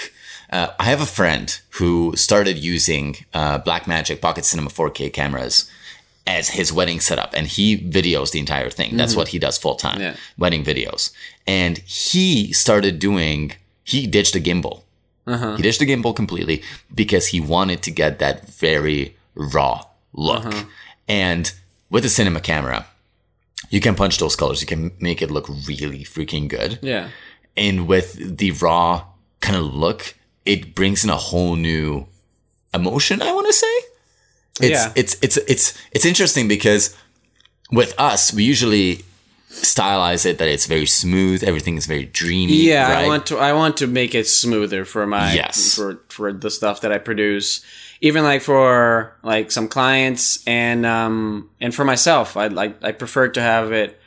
Uh, I have a friend who started using uh, Blackmagic Pocket Cinema 4K cameras as his wedding setup, and he videos the entire thing. That's what he does full time, Yeah. wedding videos. And he started doing, he ditched a gimbal. He ditched the gimbal completely because he wanted to get that very raw look. And with a cinema camera, you can punch those colors. You can make it look really freaking good. Yeah. And with the raw kind of look, it brings in a whole new emotion, I want to say. It's, Yeah. it's, it's, it's, it's interesting because with us, we usually stylize it that it's very smooth. Everything is very dreamy. Yeah, right? I want to I want to make it smoother for my Yes. for for the stuff that I produce. Even like for like some clients and um and for myself, I like I prefer to have it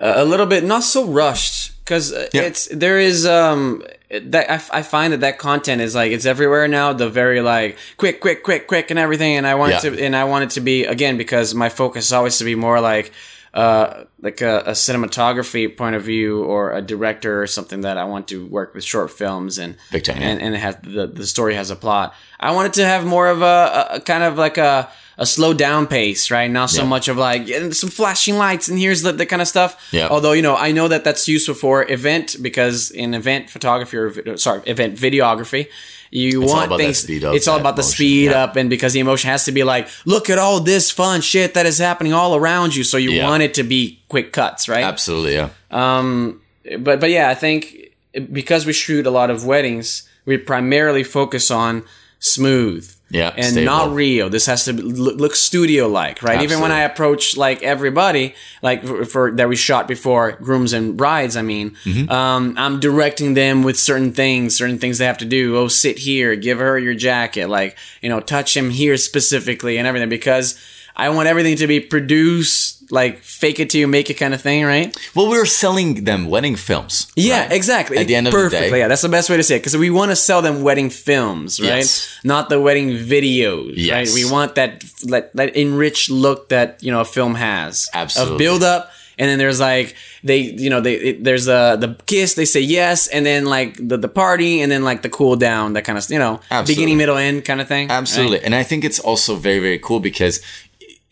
a a little bit not so rushed because Yeah. it's there is um that I, I find that that content is like it's everywhere now the very like quick quick quick quick and everything and I want Yeah. it to and I want it to be again because my focus is always to be more like uh like a, a cinematography point of view or a director or something that I want to work with short films and Big time, yeah. and, and it has the, the story has a plot I wanted to have more of a, a, a kind of like a a slow down pace right not so Yeah. much of like some flashing lights and here's the, the kind of stuff Yeah. although you know I know that that's useful for event because in event photography or sorry event videography you It's want things up, it's all about the speed yeah. up and because the emotion has to be like look at all this fun shit that is happening all around you so you Yeah. want it to be quick cuts right Absolutely, yeah. um, but but yeah, I think because we shoot a lot of weddings, we primarily focus on smooth. Yeah, and stable. not real. This has to look, look studio like, right? Even when I Absolutely. approach like everybody, like for, for that we shot before grooms and brides. I mean, Mm-hmm. um, I'm directing them with certain things, certain things they have to do. Oh, sit here, give her your jacket, like you know, touch him here specifically, and everything because I want everything to be produced, like fake it till you make it kind of thing, right? Well, we're selling them wedding films. Yeah, right? exactly. At the end of the day. Yeah, that's the best way to say it because we want to sell them wedding films, right? Yes. Not the wedding videos, Yes. right? We want that, that that enriched look that you know a film has Absolutely. of build up. And then there's like they, you know, they it, there's the the kiss. They say yes, and then like the, the party, and then like the cool down, that kind of you know, Absolutely. beginning, middle, end kind of thing. right? Absolutely. And I think it's also very, very cool because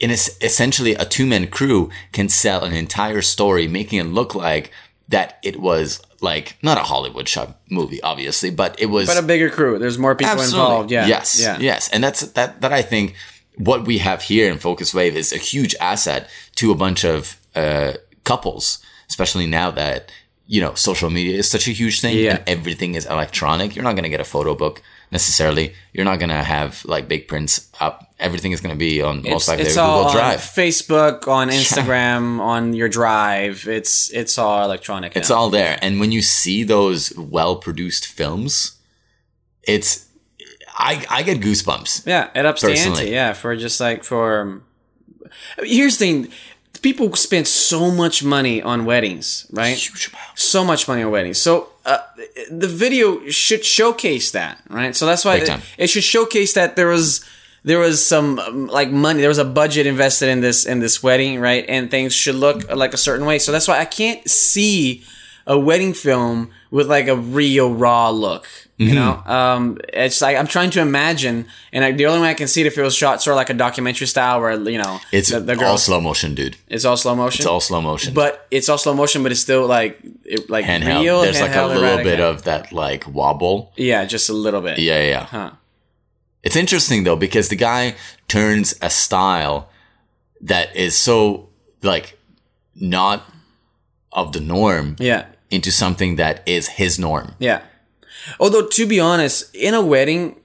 in es- essentially a two man crew can sell an entire story, making it look like that it was like not a Hollywood shot movie, obviously, but it was But a bigger crew. There's more people Absolutely. involved. Yeah. Yes. Yeah. Yes. And that's that that I think what we have here in Focus Wave is a huge asset to a bunch of uh, couples, especially now that you know social media is such a huge thing Yeah. and everything is electronic. You're not going to get a photo book necessarily. You're not gonna have like big prints up. Everything is gonna be on most likely it's Google all on Drive. Facebook, on Instagram, on your Drive. It's it's all electronic. It's now. all there. And when you see those well produced films, it's I I get goosebumps. Yeah, it ups the ante. Yeah, for just like for. Here's the thing: people spend so much money on weddings, right? So much money on weddings. So uh, the video should showcase that, right? So that's why it, it should showcase that there was there was some um, like money, there was a budget invested in this in this wedding, right? And things should look like a certain way. So that's why I can't see a wedding film with like a real raw look. Mm-hmm. You know, um, it's like I'm trying to imagine, and I, the only way I can see it if it was shot sort of like a documentary style, where you know It's the, the all slow motion, dude. it's all slow motion, It's all slow motion. but it's all slow motion, but it's still like it, like handheld. real. There's like a little erratic, bit of that like wobble. yeah, just a little bit. Yeah, yeah, yeah. Huh. It's interesting though because the guy turns a style that is so like not of the norm Yeah. into something that is his norm. Yeah. Although to be honest, in a wedding,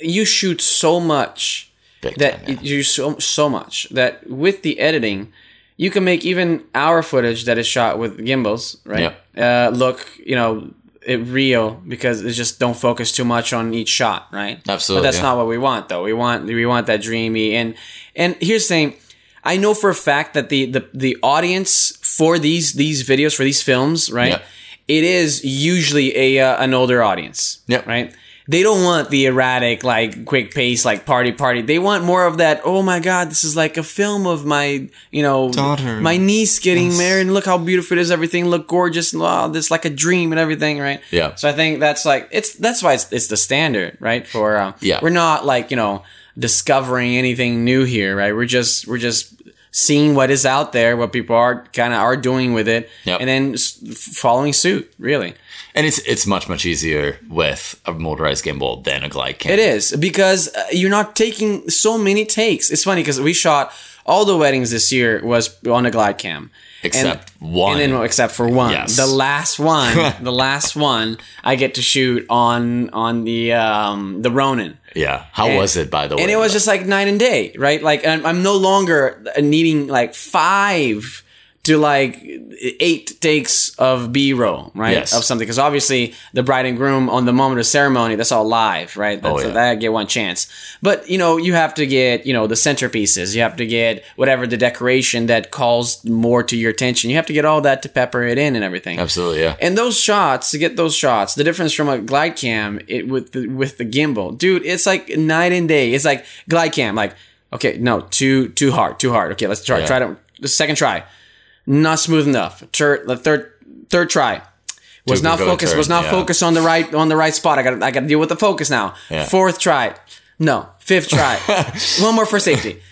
you shoot so much Big that time, yeah. you so so much that with the editing, you can make even our footage that is shot with gimbals, right? Uh, look, you know, it real because it just don't focus too much on each shot, right? Absolutely, But that's yeah. not what we want, though. We want we want that dreamy and and here's the thing. I know for a fact that the the, the audience for these these videos for these films, right? Yeah. It is usually a uh, an older audience, Yep. right? They don't want the erratic, like quick pace, like party party. They want more of that. Oh my god, this is like a film of my, you know, Daughter. my niece getting married. And look how beautiful it is. Everything look gorgeous. And wow, this like a dream and everything, right? Yeah. So I think that's like it's that's why it's, it's the standard, right? For uh, Yeah. we're not like you know discovering anything new here, right? We're just we're just seeing what is out there, what people are kind of are doing with it, Yep. and then s- following suit. Really, And it's it's much much easier with a motorized gimbal than a glide cam. it is because uh, you're not taking so many takes. It's funny because we shot all the weddings this year was on a glide cam. Except one. And then except for one, Yes. the last one, the last one, I get to shoot on on the um the Ronin. Yeah. How And- was it by the way? and it was just like night and day, right? Like I'm, I'm no longer needing like five to like eight takes of B-roll, right? Yes. Of something because obviously the bride and groom on the moment of ceremony, that's all live, right? Oh, that's, Oh, yeah. that I get one chance. But you know, you have to get you know the centerpieces, you have to get whatever the decoration that calls more to your attention. You have to get all that to pepper it in and everything. Absolutely, yeah. And those shots, to get those shots, the difference from a glide cam it, with the with the gimbal, dude, it's like night and day. It's like glide cam, like okay, no, too too hard, too hard. Okay, let's try Yeah. try to the second try, not smooth enough. Third, the third third try was a not focused. Was not yeah. focused on the right on the right spot. I got I got to deal with the focus now. Yeah. Fourth try, no. Fifth try, one more for safety.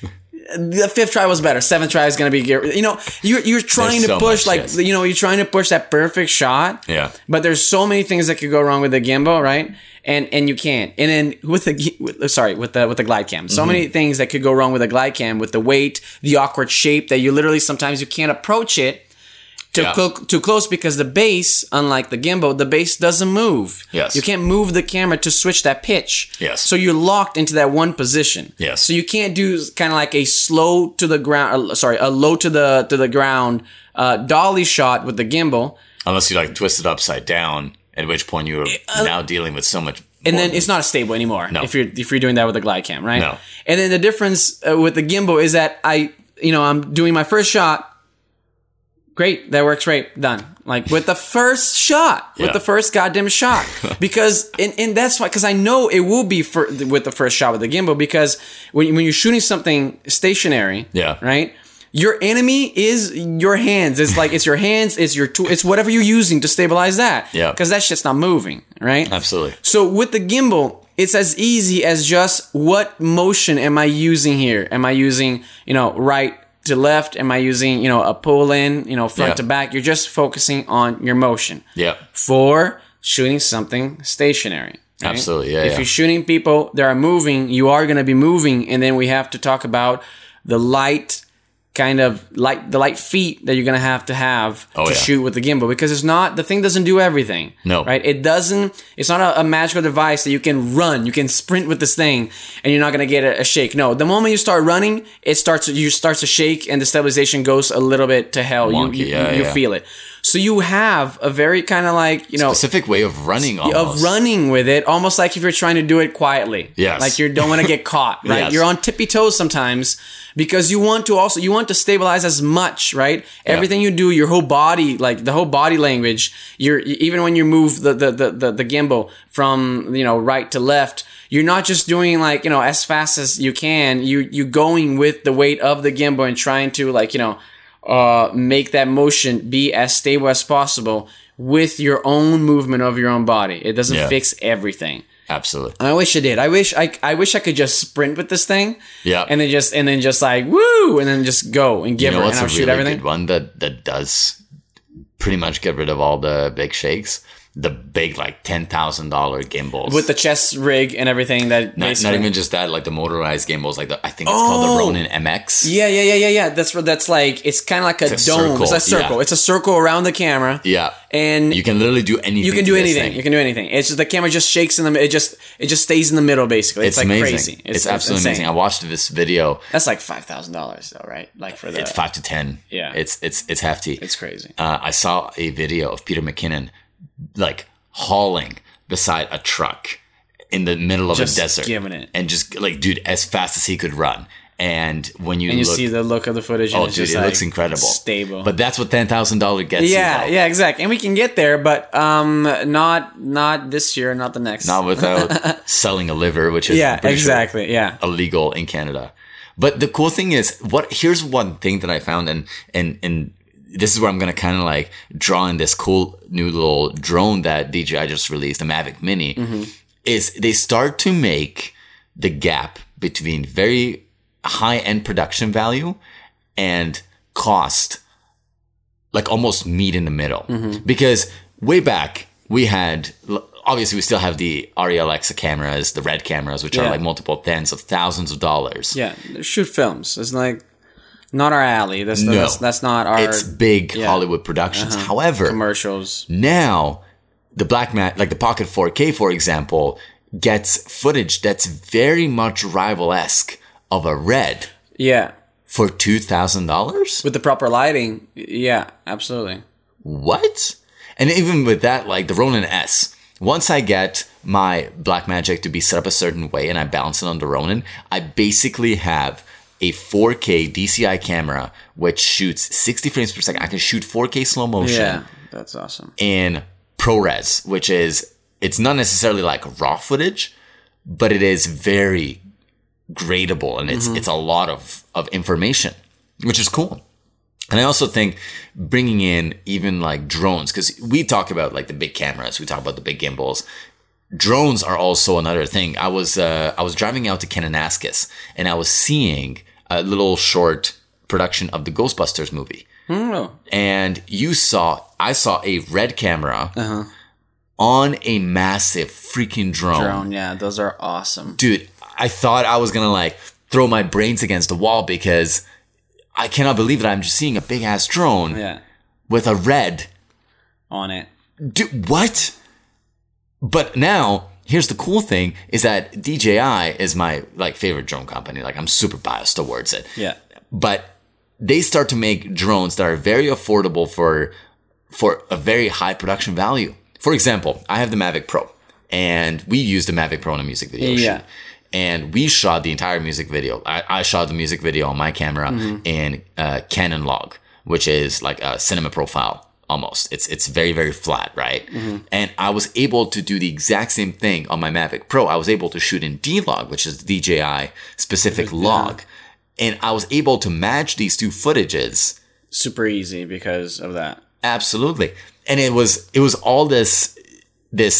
The fifth try was better. Seventh try is gonna be, you know, you're you're trying There's to so push much, like yes. you know you're trying to push that perfect shot. Yeah. But there's so many things that could go wrong with the gimbal, right? And and you can't. And then with the with, sorry with the with the glide cam, so many things that could go wrong with a glide cam, with the weight, the awkward shape that you literally sometimes you can't approach it too, Yeah. clo- too close because the base, unlike the gimbal, the base doesn't move. Yes. You can't move the camera to switch that pitch. Yes. So you're locked into that one position. Yes. So you can't do kind of like a slow to the ground, uh, sorry, a low to the to the ground uh, dolly shot with the gimbal. Unless you like twist it upside down, at which point you're now dealing with so much. uh, and then it's not stable anymore No. if you're if you're doing that with a glide cam, right? No. And then the difference uh, with the gimbal is that I, you know, I'm doing my first shot. Great, that works great. Done. Like with the first shot, with the first goddamn shot, because and, and that's why because I know it will be for with the first shot with the gimbal because when when you're shooting something stationary, Yeah. right. Your enemy is your hands. It's like it's your hands. It's your tool. It's whatever you're using to stabilize that. Yeah. Because that shit's not moving, right? Absolutely. So with the gimbal, it's as easy as just what motion am I using here? Am I using, you know, right to left? Am I using, you know, a pull in, you know, front Yeah. to back? You're just focusing on your motion Yeah. for shooting something stationary. right? Absolutely, yeah, If yeah. you're shooting people that are moving, you are going to be moving, and then we have to talk about the light kind of light the light feet that you're gonna have to have Oh, to yeah. shoot with the gimbal because it's not the thing doesn't do everything. No. right? It doesn't. It's not a, a magical device that you can run, you can sprint with this thing, and you're not gonna get a, a shake. No, the moment you start running, it starts you starts to shake, and the stabilization goes a little bit to hell. Wonky, you you, yeah, you yeah. feel it. So you have a very kind of like you know Specific way of running almost. of running with it, almost like if you're trying to do it quietly. Yes. Like you don't want to get caught, right? Yes. You're on tippy toes sometimes because you want to also you want to stabilize as much, right? Everything you do, your whole body, like the whole body language, you're even when you move the the, the, the, the gimbal from you know right to left, you're not just doing like, you know, as fast as you can. You you going with the weight of the gimbal and trying to like, you know, uh, make that motion be as stable as possible with your own movement of your own body. It doesn't Yeah. fix everything. Absolutely. I wish it did. I wish I, I wish I could just sprint with this thing. Yeah. And then just and then just like woo and then just go and give You know her and I'll shoot really everything. one that that does pretty much get rid of all the big shakes? The big like ten thousand dollar gimbals With the chest rig and everything that not, basically- not even just that, like the motorized gimbals, like the I think it's called Oh! the Ronin MX. Yeah, yeah, yeah, yeah, yeah. That's what that's like. It's kind of like a, It's a dome. circle, It's a circle. yeah. It's a circle around the camera. Yeah. And You can literally do anything. you can do anything. thing. You can do anything. It's just the camera just shakes in the. It just it just stays in the middle basically. It's, It's, like amazing. crazy. It's, absolutely amazing. I watched this video. That's like five thousand dollars though, right? Like for the. It's five to ten. Yeah. It's it's it's hefty. It's crazy. uh, I saw a video of Peter McKinnon like hauling beside a truck in the middle of Just a desert, giving it. and just like dude, as fast as he could run. And when you, and you look, see the look of the footage. Oh dude, just it like looks incredible, stable. But that's what ten thousand dollar gets. yeah, yeah, exactly. And we can get there, but um, not not this year, not the next. not without selling a liver, which is yeah, I'm sure exactly. Yeah, illegal in Canada. But the cool thing is, what here's one thing that I found, and and and this is where I'm gonna kind of like draw in this cool new little drone that DJI just released, the Mavic Mini, Mm-hmm. is they start to make the gap between very high end production value and cost like almost meet in the middle Mm-hmm. because way back we had obviously we still have the RELX cameras the red cameras which are like multiple tens of thousands of dollars yeah. Shoot films. It's like not our alley. That's No. that's, that's not our it's big yeah. Hollywood productions uh-huh. however commercials. now the black mat like the pocket 4k for example gets footage that's very much rival-esque of a red Yeah, for $2000 with the proper lighting. Yeah, absolutely. what? And even with that, like the Ronin S, once I get my Blackmagic to be set up a certain way and I balance it on the Ronin, I basically have a 4K DCI camera which shoots 60 frames per second. I can shoot 4K slow motion Yeah, that's awesome. in ProRes, which is it's not necessarily like raw footage, but it is very gradable and it's it's a lot of of information, which is cool. And I also think bringing in even like drones because we talk about like the big cameras, we talk about the big gimbals. Drones are also another thing. I was uh, I was driving out to Kananaskis and I was seeing a little short production of the Ghostbusters movie Oh, and you saw I saw a red camera uh-huh. on a massive freaking drone. drone. Yeah, those are awesome. Dude, I thought I was gonna like throw my brains against the wall because I cannot believe that I'm just seeing a big ass drone Yeah, with a red. on it. Dude, what? But now here's the cool thing is that DJI is my like favorite drone company. Like I'm super biased towards it. Yeah, but they start to make drones that are very affordable for for a very high production value. For example, I have the Mavic Pro, and we use the Mavic Pro in a music video Yeah. shoot. And we shot the entire music video. I, I shot the music video on my camera in uh, Canon Log, which is like a cinema profile almost. It's it's very very flat, right? Mm-hmm. And I was able to do the exact same thing on my Mavic Pro. I was able to shoot in D Log, which is DJI specific log, and I was able to match these two footages super easy because of that. absolutely. And it was it was all this this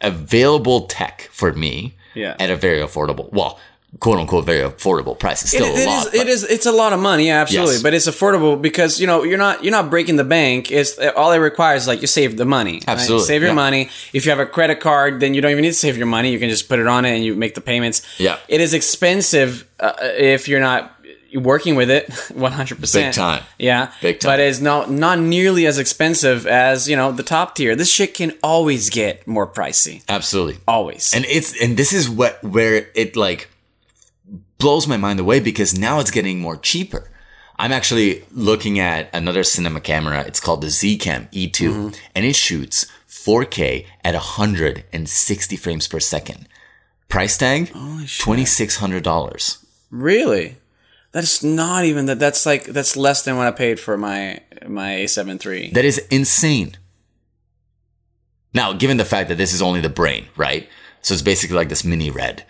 available tech for me Yeah. at a very affordable, well, quote unquote, very affordable price. It's still It- a it lot. is- it is. It's a lot of money, yeah, absolutely. Yes. But it's affordable because you know you're not you're not breaking the bank. It's all it requires is like you save the money. right? Absolutely, save your yeah. money. If you have a credit card, then you don't even need to save your money. You can just put it on it and you make the payments. Yeah. it is expensive uh, if you're not working with it 100%. Big time. Yeah. Big time. But it's not not nearly as expensive as, you know, the top tier. This shit can always get more pricey. Absolutely. Always. And it's and this is what where it like blows my mind away because now it's getting more cheaper. I'm actually looking at another cinema camera. It's called the Zcam E2 mm-hmm. and it shoots 4K at 160 frames per second. Price tag $2600. really? That's not even that that's like that's less than what I paid for my my A7 III. That is insane. Now, given the fact that this is only the brain, right? So it's basically like this mini red.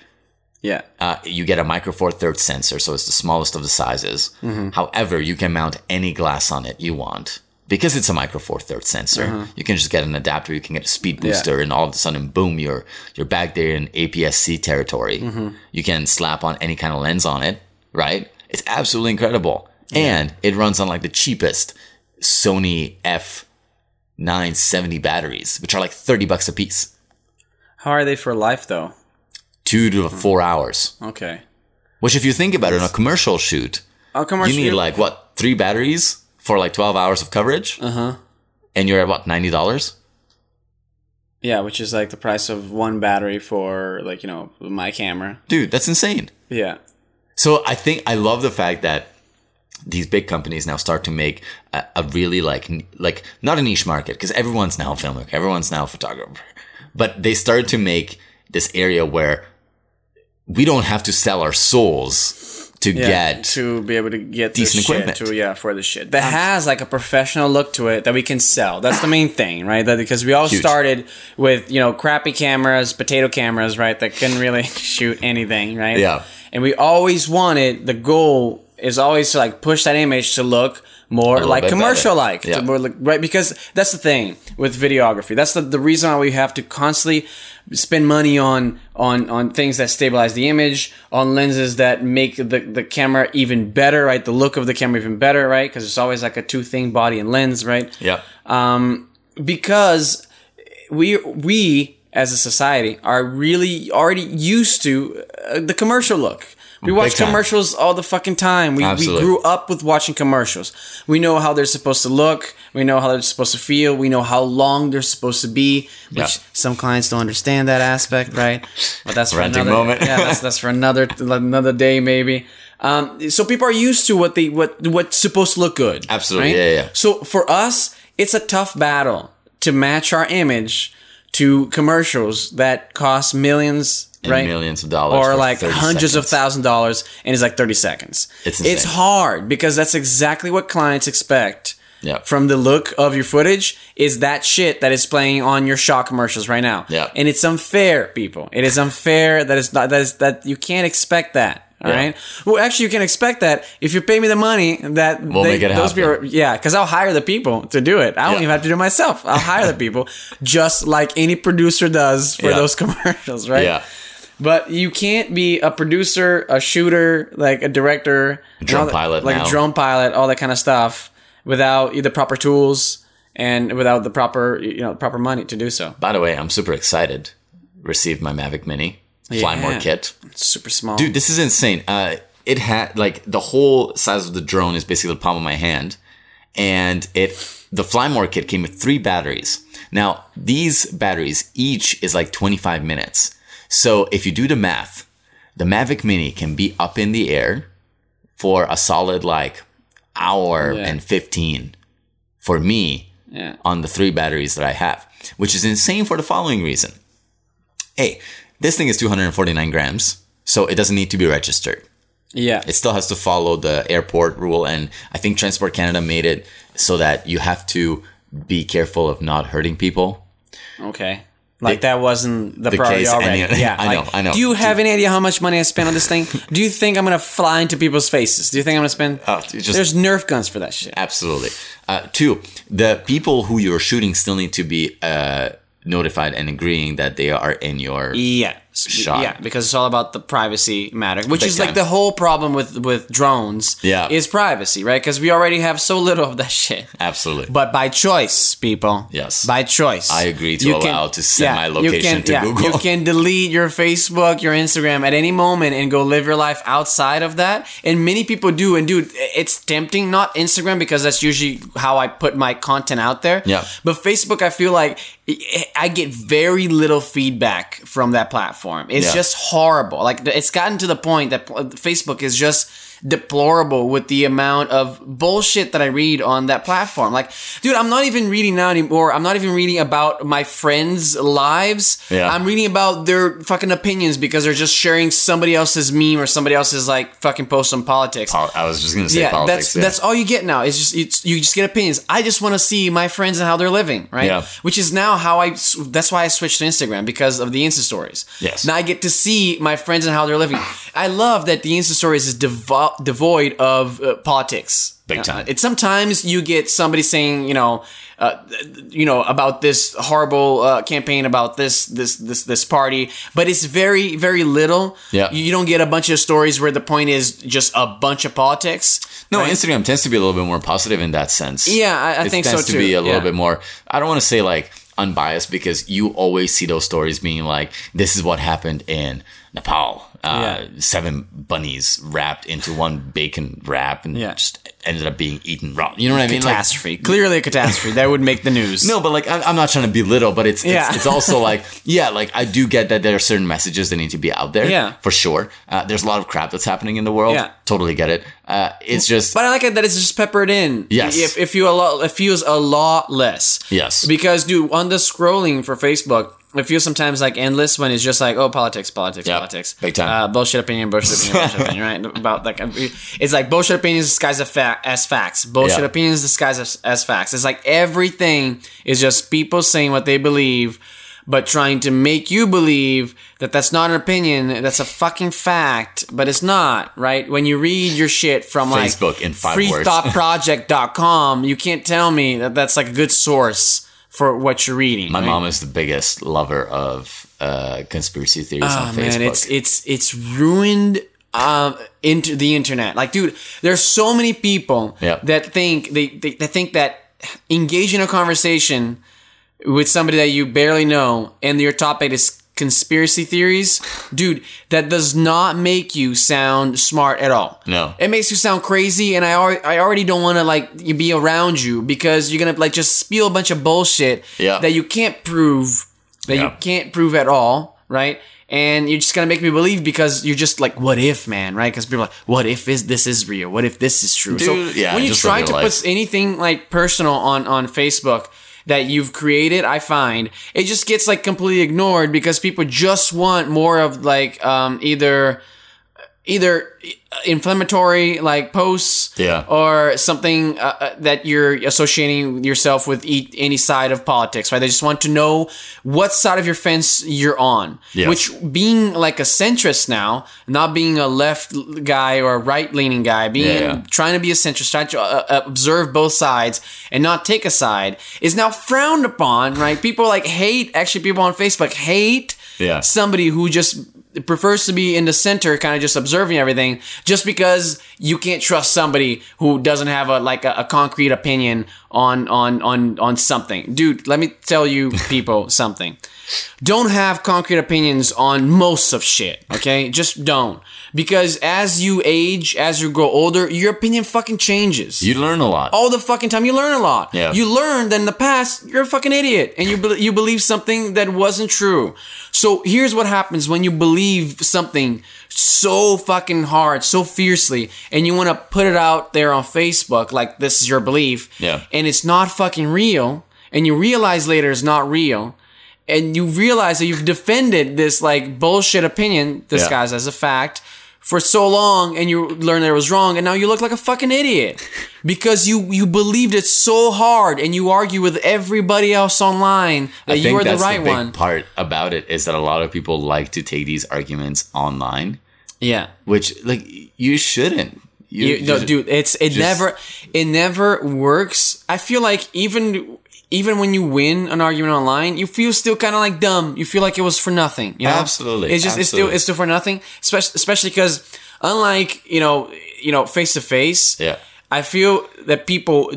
Yeah. Uh, you get a micro four thirds sensor, so it's the smallest of the sizes. Mm-hmm. However, you can mount any glass on it you want. Because it's a micro four thirds sensor, you can just get an adapter, you can get a speed Uh-huh. Yeah. booster, and all of a sudden, boom, you're you're back there in APS-C territory. Mm-hmm. You can slap on any kind of lens on it, right? It's absolutely incredible. And it runs on like the cheapest Sony F970 batteries, which are like 30 bucks a piece. How are they for life though? Two to four hours. Okay. Which, if you think about it, on a commercial shoot, Oh, commercial. you need like what three batteries for like 12 hours of coverage Uh huh. and you're at what $90 Yeah, which is like the price of one battery for like you know my camera. dude that's insane Yeah. so i think i love the fact that these big companies now start to make a, a really like like not a niche market because everyone's now a filmmaker everyone's now a photographer but they started to make this area where we don't have to sell our souls to Yeah, get to be able to get decent equipment. to yeah for the shit that has like a professional look to it that we can sell. That's the main thing, right? That because we all Huge. started with you know crappy cameras, potato cameras, right? That couldn't really shoot anything, right? Yeah. And we always wanted the goal is always to like push that image to look more like commercial like. Yeah. more like, right because that's the thing with videography that's the, the reason why we have to constantly spend money on on on things that stabilize the image on lenses that make the, the camera even better right? The look of the camera even better right? Because it's always like a two thing body and lens right? Yeah. Um, because we we as a society are really already used to uh, the commercial look. We watch time. commercials all the fucking time. We, we grew up with watching commercials. We know how they're supposed to look. We know how they're supposed to feel. We know how long they're supposed to be, which Yeah. some clients don't understand that aspect, right? But that's for another moment. yeah, that's, that's for another another day maybe. Um, so people are used to what they what what's supposed to look good. Absolutely, right? yeah, yeah. So for us, it's a tough battle to match our image to commercials that cost millions, And right? millions of dollars or like 30 hundreds of seconds. thousand dollars, and it's like thirty seconds. It's it's hard because that's exactly what clients expect. Yeah. From the look of your footage, is that shit that is playing on your Shaw commercials right now. Yeah. And it's unfair, people. It is unfair that it's not that is that you can't expect that. All Yeah. right. Well, actually, you can expect that if you pay me the money that We'll they, make it those happen. people. Yeah, because I'll hire the people to do it. I don't Yeah. even have to do it myself. I'll hire the people, just like any producer does for Yeah. those commercials, right? yeah But you can't be a producer, a shooter, like a director, drone that- pilot like now. a drone pilot, all that kind of stuff, without the proper tools and without the proper, you know, proper money to do so. by the way i'm super excited received my mavic mini fly more kit It's super small. Dude, this is insane. Uh, it had like the whole size of the drone is basically the palm of my hand, and it the Flymore kit came with three batteries. Now these batteries each is like 25 minutes. So if you do the math, the Mavic Mini can be up in the air for a solid like hour Yeah. and 15 for me yeah. on the three batteries that I have, which is insane for the following reason. Hey, this thing is 249 grams, so it doesn't need to be registered. Yeah. It still has to follow the airport rule, and I think Transport Canada made it so that you have to be careful of not hurting people. Okay. Like that wasn't the, the priority case already. any- yeah, I know, like, I know. Do you have any idea how much money I spent on this thing? Do you think I'm gonna fly into people's faces? Do you think I'm gonna spend? Oh, just- There's Nerf guns for that shit. Absolutely. Uh, two, the people who you're shooting still need to be uh, notified and agreeing that they are in your. Yeah. Shot. Yeah, because it's all about the privacy matter, which Big is like the whole problem with with drones. Yeah. is privacy, right? Because we already have so little of that shit. Absolutely. But by choice, people. Yes. By choice. I agree to allow to send my you location to Google. You can delete your Facebook, your Instagram at any moment and go live your life outside of that. And many people do. And dude, it's tempting. Not Instagram because that's usually how I put my content out there. Yeah. But Facebook, I feel like I get very little feedback from that platform. It's Yeah. just horrible. Like it's gotten to the point that Facebook is just deplorable with the amount of bullshit that I read on that platform. Like, dude, I'm not even reading now anymore. I'm not even reading about my friends' lives. Yeah. I'm reading about their fucking opinions because they're just sharing somebody else's meme or somebody else's like fucking post on politics. Pol- I was just gonna say yeah, politics. that's yeah. that's all you get now. It's just it's you just get opinions. I just want to see my friends and how they're living, right? Yeah. Which is now how I. That's why I switched to Instagram because of the Insta stories. Yes. Now I get to see my friends and how they're living. I love that the Insta stories is devo- devoid of uh, politics. Big Uh, time. it's sometimes you get somebody saying, you know, uh, you know about this horrible uh, campaign about this this this this party, but it's very very little. Yeah. You, you don't get a bunch of stories where the point is just a bunch of politics. No, right? Instagram tends to be a little bit more positive in that sense. Yeah, I- I it think so tends to too, be a little yeah. bit more. I don't want to say like unbiased because you always see those stories being like, "This is what happened in Nepal." Uh, Seven bunnies wrapped into one bacon wrap and Yeah. just ended up being eaten raw. You know what I mean? Like, catastrophe. Clearly a catastrophe. that would make the news. no, but like I'm, I'm not trying to belittle, but it's, Yeah. it's it's also like yeah, like I do get that there are certain messages that need to be out there. Yeah. for sure. Uh, there's a lot of crap that's happening in the world. Yeah. totally get it. Uh, it's just But I like it that it's just peppered in. Yes. If, if you a lot, it feels a lot less. Yes. Because, dude, on the scrolling for Facebook, it feels sometimes like endless when it's just like, oh, politics, politics, Yeah, politics. big time. Uh, bullshit opinion, bullshit opinion, bullshit opinion, right? About like, it's like bullshit opinions disguised as, fa- as facts. Bullshit opinions disguised as, as facts. It's like everything is just people saying what they believe. But trying to make you believe that that's not an opinion, that's a fucking fact, but it's not, right? When you read your shit from like Facebook in freethoughtproject.com, you can't tell me that that's like a good source for what you're reading. My right? mom is the biggest lover of uh, conspiracy theories Oh on Facebook. man, it's it's it's ruined um into the internet. Like, dude, there's so many people Yeah. that think they, they that think that engage in a conversation with somebody that you barely know and your topic is conspiracy theories, dude, that does not make you sound smart at all. No. It makes you sound crazy and I already, I already don't want to like be around you because you're going to like just spill a bunch of bullshit Yeah. that you can't prove that you can't prove at all, right? And you're just gonna make me believe because you're just like, what if, man, right? Because people are like, what if is this is real? What if this is true? Dude, so yeah, when you try to your put anything like personal on on Facebook that you've created, I find it just gets like completely ignored because people just want more of like um, either either inflammatory like posts Yeah. or something uh, uh, that you're associating yourself with e- any side of politics right they just want to know what side of your fence you're on Yes. which being like a centrist now not being a left guy or a right leaning guy being Yeah, yeah. trying to be a centrist trying to uh, uh, observe both sides and not take a side is now frowned upon right people like hate actually people on facebook hate Yeah. somebody who just prefers to be in the center kind of just observing everything just because you can't trust somebody who doesn't have a like a, a concrete opinion on on on on something dude let me tell you people something don't have concrete opinions on most of shit okay just don't because as you age as you grow older your opinion fucking changes you learn a lot. all the fucking time. You learn a lot. Yeah. You learn that in the past you're a fucking idiot and you be- you believe something that wasn't true. So here's what happens when you believe something so fucking hard, so fiercely, and you want to put it out there on Facebook like this is your belief. Yeah. And it's not fucking real, and you realize later it's not real. And you realize that you've defended this like bullshit opinion disguised as a fact for so long and you learned that it was wrong and now you look like a fucking idiot because you you believed it so hard and you argue with everybody else online that you are the right the big one. part about it is that a lot of people like to take these arguments online, Yeah. which like you shouldn't. You, You, no, dude, it's it just- never it never works. I feel like even even when you win an argument online, you feel still kind of like dumb. You feel like it was for nothing. You know? Absolutely, It's just it's still it's still for nothing. Especially especially because unlike you know you know face to face. Yeah. I feel that people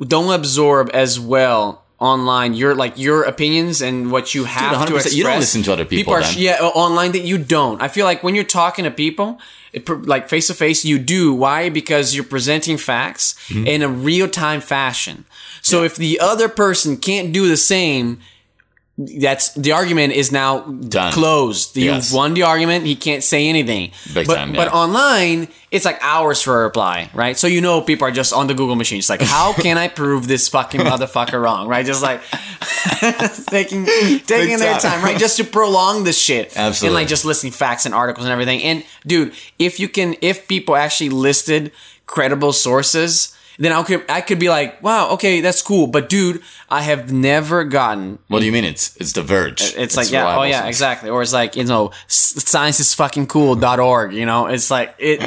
don't absorb as well online your like your opinions and what you have to 100%. express. You don't listen to other people People are then. yeah online that you don't. I feel like when you're talking to people, it, like face to face, you do. Why? Because you're presenting facts Mm-hmm. in a real time fashion. So if the other person can't do the same. That's the argument is now Done. closed. You've Yes. won the argument. He can't say anything. Big but time, but online, it's like hours for a reply, right? So you know people are just on the Google machine. It's like, how can I prove this fucking motherfucker wrong, right? Just like taking taking their time. time, right? Just to prolong this shit, Absolutely. and like just listing facts and articles and everything. And dude, if you can, if people actually listed credible sources. Then I could I could be like, wow, okay, that's cool. But dude, I have never gotten What do you mean? It's it's the Verge. it's like yeah, oh yeah, exactly. Or it's like you know, science is fucking cool.org. You know, it's like it.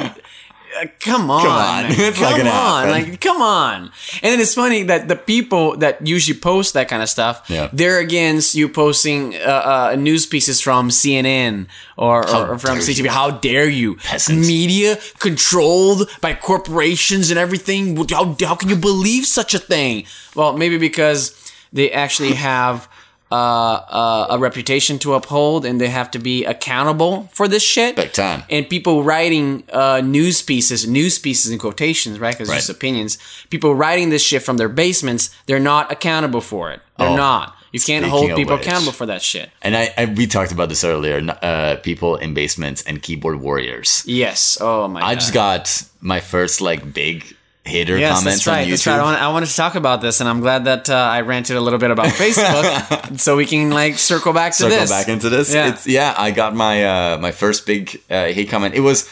Uh, come on, on. It's come on, like come on. And then it's funny that the people that usually post that kind of stuff, Yeah. they're against you posting uh, uh, news pieces from CNN or, or, or from CTV. you. How dare you? Peasants. Media controlled by corporations and everything. How, how can you believe such a thing? Well, maybe because they actually have uh, uh, a reputation to uphold and they have to be accountable for this shit. Big time. And people writing uh, news pieces, news pieces in quotations, right? Because Right. just opinions. People writing this shit from their basements, they're not accountable for it. They're Oh, not. You can't hold people which. accountable for that shit. And I, I we talked about this earlier. Uh, people in basements and keyboard warriors. Yes. Oh my I god. just got my first like big hater Yes, comments right. on YouTube. Right. I, want, I wanted to talk about this, and I'm glad that uh, I ranted a little bit about Facebook, so we can like circle back to circle this. back into this. Yeah. It's yeah, I got my uh my first big uh, hate comment. It was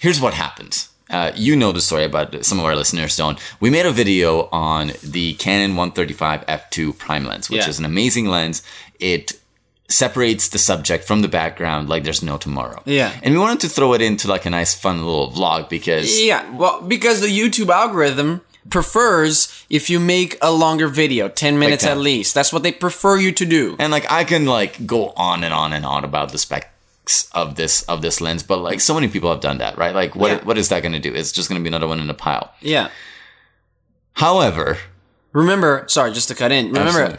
here's what happened. Uh, you know the story about some of our listeners don't. We made a video on the Canon 135 f2 prime lens, which Yeah. is an amazing lens. It separates the subject from the background like there's no tomorrow. Yeah. And we wanted to throw it into like a nice fun little vlog because Yeah, well, because the YouTube algorithm prefers if you make a longer video, 10 minutes that. at least. That's what they prefer you to do. and like I can like go on and on and on about the specs of this of this lens, but like so many people have done that, right? Like what Yeah. what is that going to do? It's just going to be another one in the pile. Yeah. However, Remember, sorry, just to cut in. Remember, you-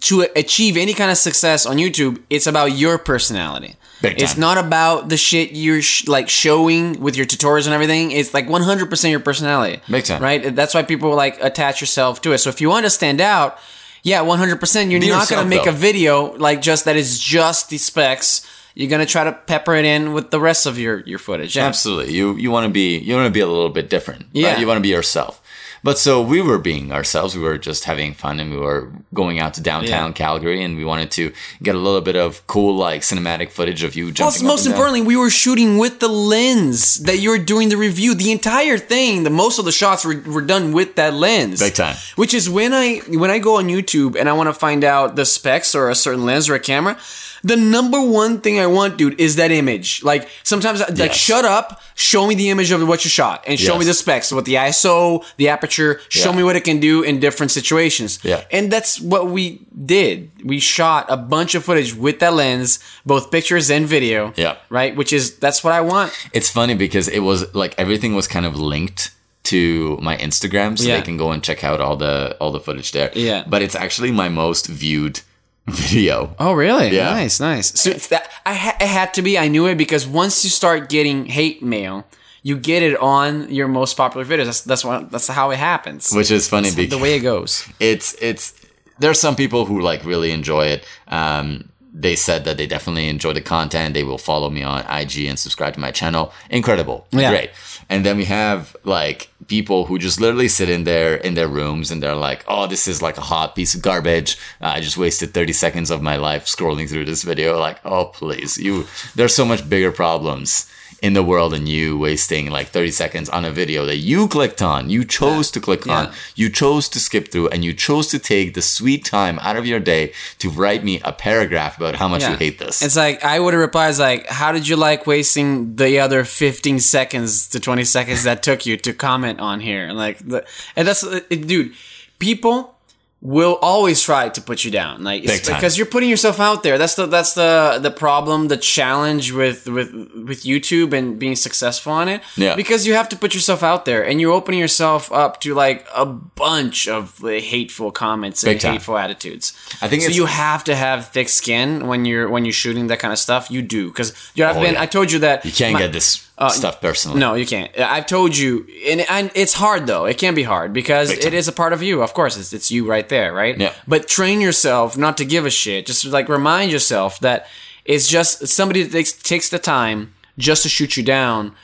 to achieve any kind of success on YouTube, it's about your personality. It's not about the shit you're sh- like showing with your tutorials and everything. It's like 100% your personality. Big time. Right? That's why people like attach yourself to it. So if you want to stand out, yeah, 100%, you're Be not going to make though. a video like just that is just the specs. You're going to try to pepper it in with the rest of your, your footage. Yeah. absolutely, you you want to be you want to be a little bit different. right? Yeah. you want to be yourself. But so we were being ourselves. We were just having fun, and we were going out to downtown Yeah. Calgary, and we wanted to get a little bit of cool, like cinematic footage of you jumping. Up most importantly, we were shooting with the lens that you were doing the review. The entire thing, the most of the shots were, were done with that lens. Big time. Which is when I when I go on YouTube and I want to find out the specs or a certain lens or a camera. The number one thing I want, dude, is that image. Like sometimes, I like shut up, show me the image of what you shot, and show me the specs, what the ISO, the aperture. Show Yeah. me what it can do in different situations. Yeah. And that's what we did. We shot a bunch of footage with that lens, both pictures and video. Yeah. Right? Which is that's what I want. It's funny because it was like everything was kind of linked to my Instagram, so Yeah. they can go and check out all the all the footage there. Yeah. but it's actually my most viewed video. Oh, really? Yeah. Nice, nice. So that I ha- it had to be. I knew it because once you start getting hate mail, you get it on your most popular videos. That's that's what that's how it happens. Which is funny because the way it goes. it's it's there's some people who like really enjoy it. Um, they said that they definitely enjoy the content. They will follow me on IG and subscribe to my channel. Incredible, Yeah. great. And then we have like people who just literally sit in there in their rooms and they're like, "Oh, this is like a hot piece of garbage. Uh, I just wasted 30 seconds of my life scrolling through this video." Like, "Oh, please, you. There's so much bigger problems." In the world than you wasting like 30 seconds on a video that you clicked on, you chose to click Yeah. on, you chose to skip through, and you chose to take the sweet time out of your day to write me a paragraph about how much you hate this. It's like I would have replied like, "How did you like wasting the other 15 seconds to 20 seconds that took you to comment on here?" And like, the, and that's, dude, people will always try to put you down like Big because you're putting yourself out there that's the that's the the problem the challenge with with with youtube and being successful on it Yeah. because you have to put yourself out there and you're opening yourself up to like a bunch of like, hateful comments and time. hateful attitudes I think so you have to have thick skin when you're when you're shooting that kind of stuff you do because you have Oh, been yeah. i told you that You can't my- get this Uh, stuff personally. no, you can't. I've told you, and, and it's hard though. It can be hard because it is a part of you. Of course, it's, it's you right there, right? Yeah. But train yourself not to give a shit. Just like remind yourself that it's just somebody that takes, takes the time just to shoot you down.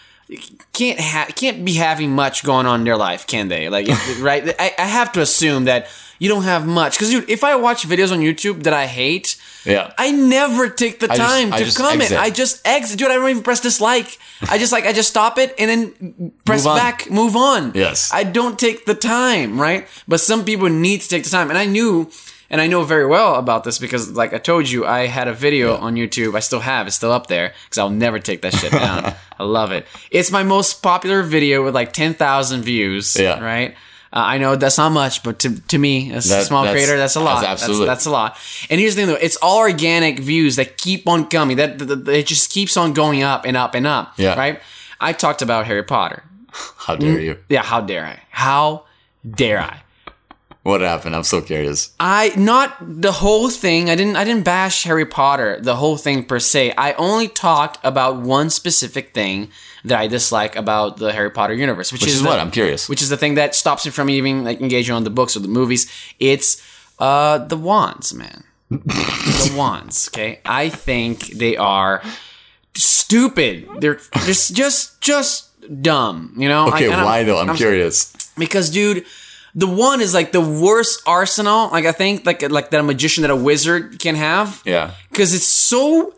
Can't ha- can't be having much going on in their life, can they? Like, right? I, I have to assume that you don't have much because, dude, if I watch videos on YouTube that I hate, Yeah. I never take the just- time I to just comment. exit. I just exit, dude. I don't even press dislike. I just like I just stop it and then press Move back, move on. Yes. I don't take the time, right? But some people need to take the time, and I knew. And I know very well about this because, like I told you, I had a video on YouTube. I still have. It's still up there because I'll never take that shit down. I love it. It's my most popular video with like 10,000 views. Yeah. Right? Uh, I know that's not much, but to, to me, as a small that's- creator, that's a lot. that's absolutely- That's, that's a lot. And here's the thing, though: it's all organic views that keep on coming. That, that, that- it just keeps on going up and up and up. Yeah. Right. I talked about Harry Potter. How dare you? Yeah. How dare I? How dare I? What happened? I'm so curious. I not the whole thing. I didn't. I didn't bash Harry Potter. The whole thing per se. I only talked about one specific thing that I dislike about the Harry Potter universe, which, Which is the- what? I'm curious. Which is the thing that stops me from even like engaging on the books or the movies. It's uh the wands, man. the wands. Okay, I think they are stupid. They're just just just dumb. You know. Okay, I- why though? I'm, curious. because dude the one is like the worst arsenal like i think like like that a magician that a wizard can have Yeah. because it's so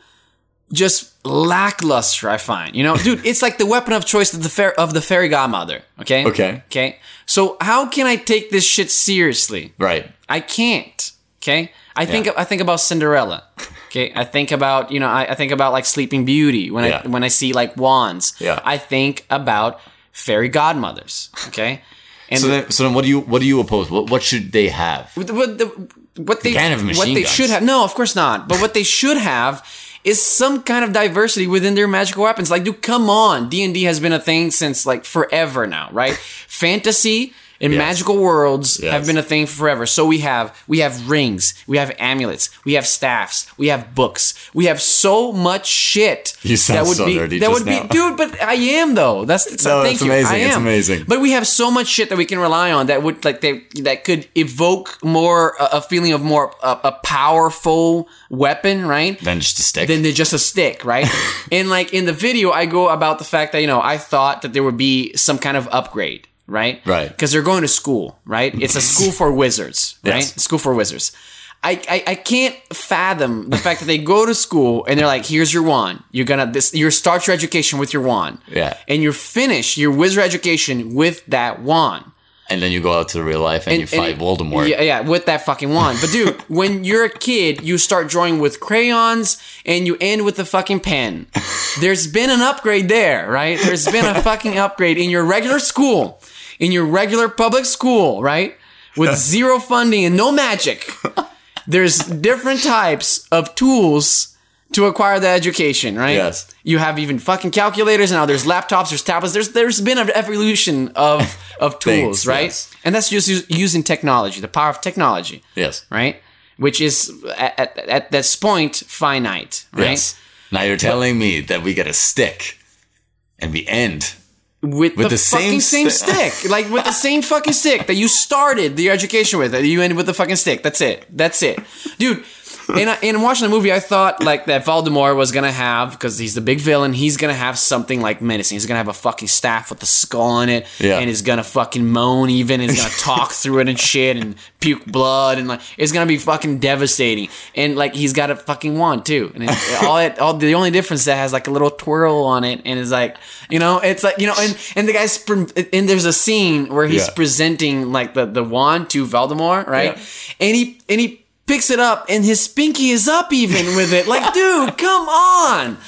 just lackluster i find you know dude it's like the weapon of choice of the fair of the fairy godmother okay Okay. okay so how can i take this shit seriously Right. I can't. Okay. I think Yeah. I think about Cinderella. Okay. I think about you know I, I think about like Sleeping Beauty when Yeah. I when I see like wands. Yeah. I think about fairy godmothers. Okay. And So then, so then, what do you what do you oppose? What what should they have? what, the, what they have what they guns. should have no of course not but what they should have is some kind of diversity within their magical weapons like dude come on d&d has been a thing since like forever now right fantasy and Yes. magical worlds Yes. have been a thing forever so we have we have rings we have amulets we have staffs we have books we have so much shit You sound that would so be nerdy that would now. be dude but i am though that's, that's No, thank it's you amazing. i am It's amazing. but we have so much shit that we can rely on that would like they that could evoke more a, a feeling of more a, a powerful weapon, right? Then just a stick. Than than just a stick, right? and like in the video, I go about the fact that you know I thought that there would be some kind of upgrade, right? Right. Because they're going to school, right? It's a school for wizards, right? Yes. School for wizards. I, I, I can't fathom the fact that they go to school and they're like, here's your wand. You're gonna this you start your education with your wand. Yeah. And you finish your wizard education with that wand. and then you go out to the real life and, you fight it- Voldemort. Yeah, yeah, with that fucking wand. But dude, when you're a kid, you start drawing with crayons and you end with a fucking pen. There's been an upgrade there, right? There's been a fucking upgrade in your regular school, in your regular public school, right? With zero funding and no magic. There's different types of tools to acquire the education, right? Yes. You have even fucking calculators, and now there's laptops, there's tablets. There's there's been an evolution of of tools, Things, right? yes. And that's just using technology, the power of technology, Yes. right? Which is at, at, at this point finite, right? Yes. Now you're telling me that we get a stick and we end. With, the, the fucking same same sti- stick, like with the same fucking stick that you started the education with, that you ended with the fucking stick. That's it. That's it, dude. And, I, and watching the movie, I thought like that Voldemort was gonna have because he's the big villain. He's gonna have something like menacing. He's gonna have a fucking staff with a skull on it, Yeah. and he's gonna fucking moan even. And he's gonna talk through it and shit and puke blood and like it's gonna be fucking devastating. And like he's got a fucking wand too, and it, all it all the only difference that has like a little twirl on it, and is like you know it's like you know and and the guy's and there's a scene where he's Yeah. presenting like the the wand to Voldemort, right? Yeah. And he and he picks it up and his spinky is up even with it. Like, dude, come on.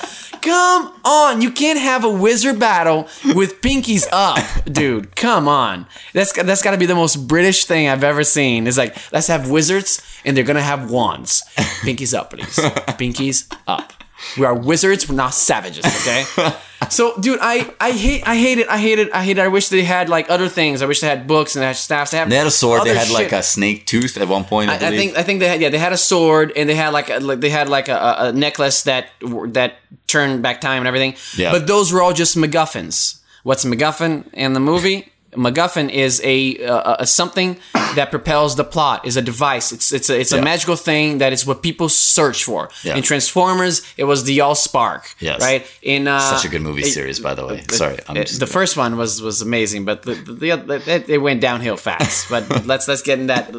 Come on, you can't have a wizard battle with pinkies up, dude. Come on, that's that's got to be the most British thing I've ever seen. It's like let's have wizards and they're gonna have wands. Pinkies up, please. Pinkies up. We are wizards. We're not savages. Okay. So, dude, I I hate I hate it. I hate it. I hate it. I wish they had like other things. I wish they had books and they had staffs. They, have They had a sword. They had like a snake tooth at one point. I, I, I think I think they had yeah they had a sword and they had like a, like they had like a, a necklace that that turned back time and everything. Yeah. But those were all just MacGuffins. What's a MacGuffin in the movie? MacGuffin is a, uh, a something that propels the plot. Is a device. It's it's a, it's a magical thing that is what people search for. Yeah. In Transformers, it was the All Spark. Yes. Right. In uh, Such a good movie it- series, by the way. Sorry, I'm it- the first one was was amazing, but the the, the it, it went downhill fast. But let's let's get in that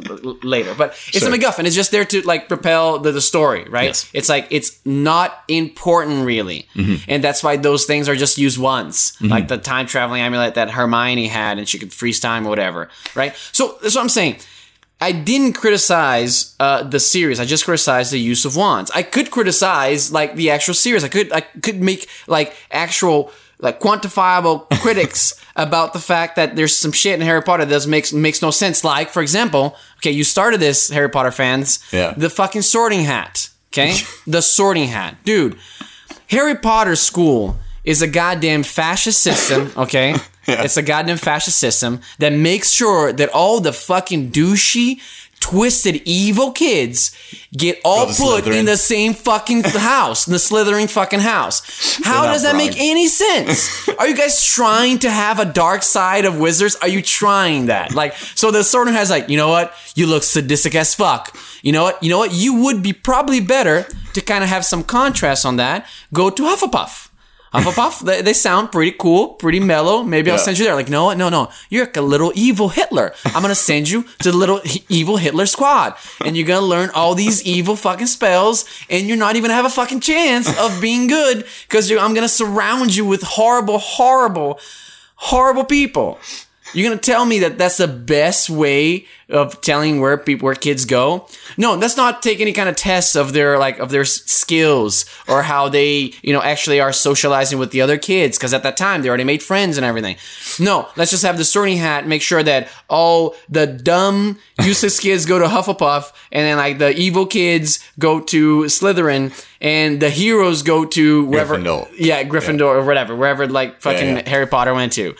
later. But it's Sure. a MacGuffin. It's just there to like propel the, the story, right? Yes. It's like it's not important really, Mm-hmm. and that's why those things are just used once, like the time traveling amulet that Hermione had, and she could freeze time or whatever, right? So that's what I'm saying. I didn't criticize uh, the series. I just criticized the use of wands. I could criticize like the actual series. I could I could make like actual like quantifiable critics about the fact that there's some shit in Harry Potter that makes makes no sense. Like for example, okay, you started this Harry Potter fans. Yeah. The fucking Sorting Hat. Okay, the Sorting Hat, dude. Harry Potter school is a goddamn fascist system, okay? It's a goddamn fascist system that makes sure that all the fucking douchey, twisted, evil kids get all put Slytherin. in the same fucking house, in the Slytherin fucking house. How does that wrong. make any sense? Are you guys trying to have a dark side of wizards? Are you trying that? Like, so the of has like, you know what? You look sadistic as fuck. You know what? You know what? You would be probably better to kind of have some contrast on that. Go to Hufflepuff. Hufflepuff, they, they sound pretty cool, pretty mellow. Maybe I'll send you there. Like, no, no, no. You're like a little evil Hitler. I'm gonna send you to the little evil Hitler squad, and you're gonna learn all these evil fucking spells, and you're not even gonna have a fucking chance of being good because I'm gonna surround you with horrible, horrible, horrible people. You're gonna tell me that that's the best way of telling where people, where kids go? No, let's not take any kind of tests of their like of their s- skills or how they you know actually are socializing with the other kids because at that time they already made friends and everything. No, let's just have the sorting hat. Make sure that all the dumb useless kids go to Hufflepuff and then like the evil kids go to Slytherin and the heroes go to wherever. Gryffindor. Yeah, Gryffindor or whatever, wherever like fucking Yeah, yeah. Harry Potter went to.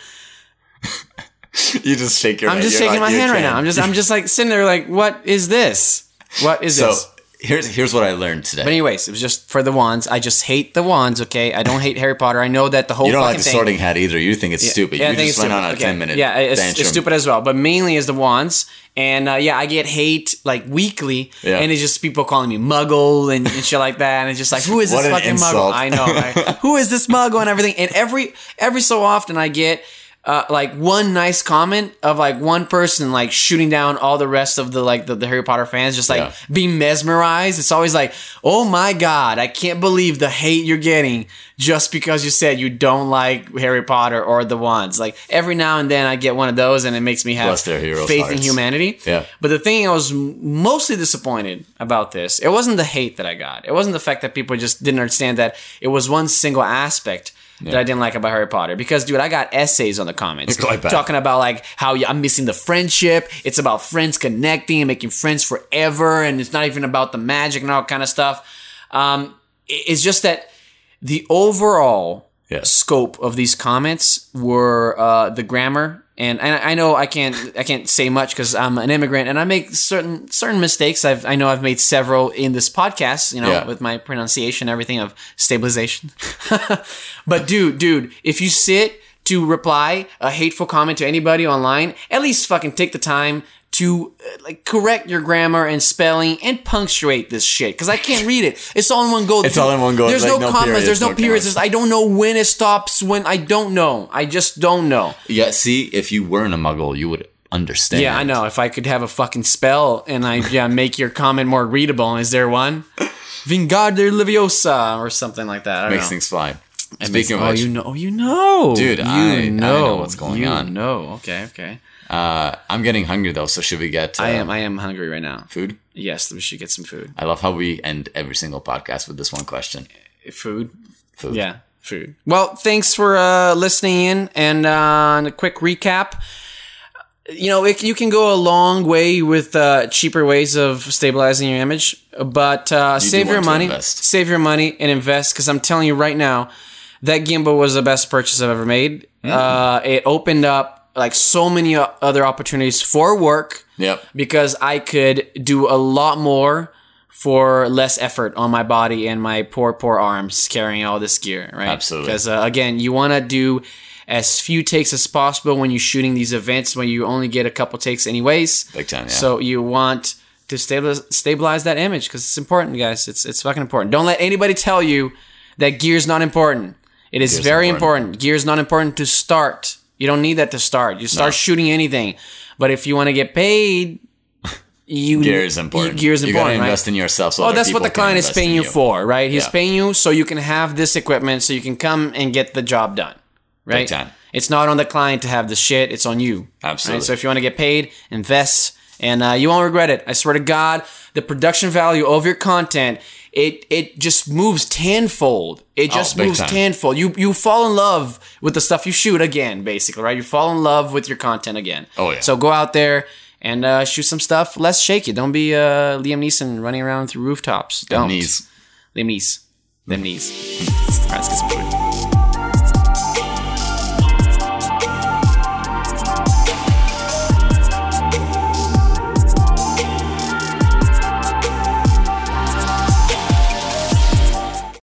you just shake your. I'm head. just You're shaking like, my hand right now. I'm just I'm just like sitting there like, what is this? What is this? So this? here's here's what I learned today. But anyways, it was just for the wands. I just hate the wands. Okay, I don't hate Harry Potter. I know that the whole you don't like the thing. sorting hat either. You think it's stupid. Yeah, I you think just it's went stupid. on a Okay. ten minute. Yeah, it's, it's stupid as well. But mainly is the wands, and uh, yeah, I get hate like weekly, Yeah. and it's just people calling me Muggle and, and shit like that, and it's just like, who is this fucking insult. Muggle? I know, right? who is this Muggle and everything. And every every so often, I get. Uh, like one nice comment of like one person like shooting down all the rest of the like the, the Harry Potter fans just like Yeah. being mesmerized. It's always like, oh my god, I can't believe the hate you're getting just because you said you don't like Harry Potter or the ones. Like every now and then I get one of those and it makes me have Bless their heroes' faith in humanity. Yeah. But the thing I was mostly disappointed about this, it wasn't the hate that I got. It wasn't the fact that people just didn't understand that it was one single aspect that I didn't like about Harry Potter. Because, dude, I got essays on the comments bad. talking about like how I'm missing the friendship. It's about friends connecting and making friends forever, and it's not even about the magic and all kind of stuff. Um, it's just that the overall scope of these comments were uh, the grammar, and, and I know I can't I can't say much because I'm an immigrant and I make certain certain mistakes. I've I know I've made several in this podcast, you know, Yeah. with my pronunciation, everything of stabilization. but dude, dude, if you sit to reply a hateful comment to anybody online, at least fucking take the time to uh, like correct your grammar and spelling and punctuate this shit because I can't read it. It's all in one go. It's all in one go. There's Like, no, no commas. periods, There's no, no periods. I don't know when it stops. When I don't know. I just don't know. Yeah. See, if you weren't a Muggle, you would understand. Yeah, I know. If I could have a fucking spell and I yeah make your comment more readable, is there one? Wingardium Leviosa or something like that. I don't Makes know. things fly. Speaking makes- of oh, which, you know, oh, you know, Dude, you I- I know what's going you on. No, Okay, okay. Uh, I'm getting hungry though. So should we get? Uh, I am, I am hungry right now. food. Yes, we should get some food. I love how we end every single podcast with this one question. Food. Food. Yeah, food. Well, thanks for uh, listening in, and uh, a quick recap. You know, it, you can go a long way with uh, cheaper ways of stabilizing your image, but uh, save your money, save your money, and invest. Because I'm telling you right now, that gimbal was the best purchase I've ever made. Mm-hmm. Uh, it opened up like so many other opportunities for work Yep. because I could do a lot more for less effort on my body and my poor, poor arms carrying all this gear, right? Absolutely. Because uh, again, you want to do as few takes as possible when you're shooting these events when you only get a couple takes anyways. Big time, yeah. So you want to stabilize, stabilize that image because it's important, guys. It's it's fucking important. Don't let anybody tell you that gear's not important. It is Gear's very important. important. Gear's not important to start. You don't need that to start. You start shooting anything. But if you want to get paid, you Gear is important. Gear is important. You gotta right? invest in yourself. So Oh, that's what the client is paying you for, right? He's Yeah. paying you so you can have this equipment, so you can come and get the job done, right? It's not on the client to have the shit; it's on you. Absolutely. Right? So if you want to get paid, invest, and uh, you won't regret it. I swear to God, the production value of your content it it just moves tenfold. It just Oh, moves time. tenfold. You you fall in love with the stuff you shoot again, basically, right? You fall in love with your content again. Oh, yeah. So go out there. And uh, shoot some stuff less shaky. Don't be uh, Liam Neeson running around through rooftops. Don't. Knees. Liam Neeson. Them knees. All right, let's get some food.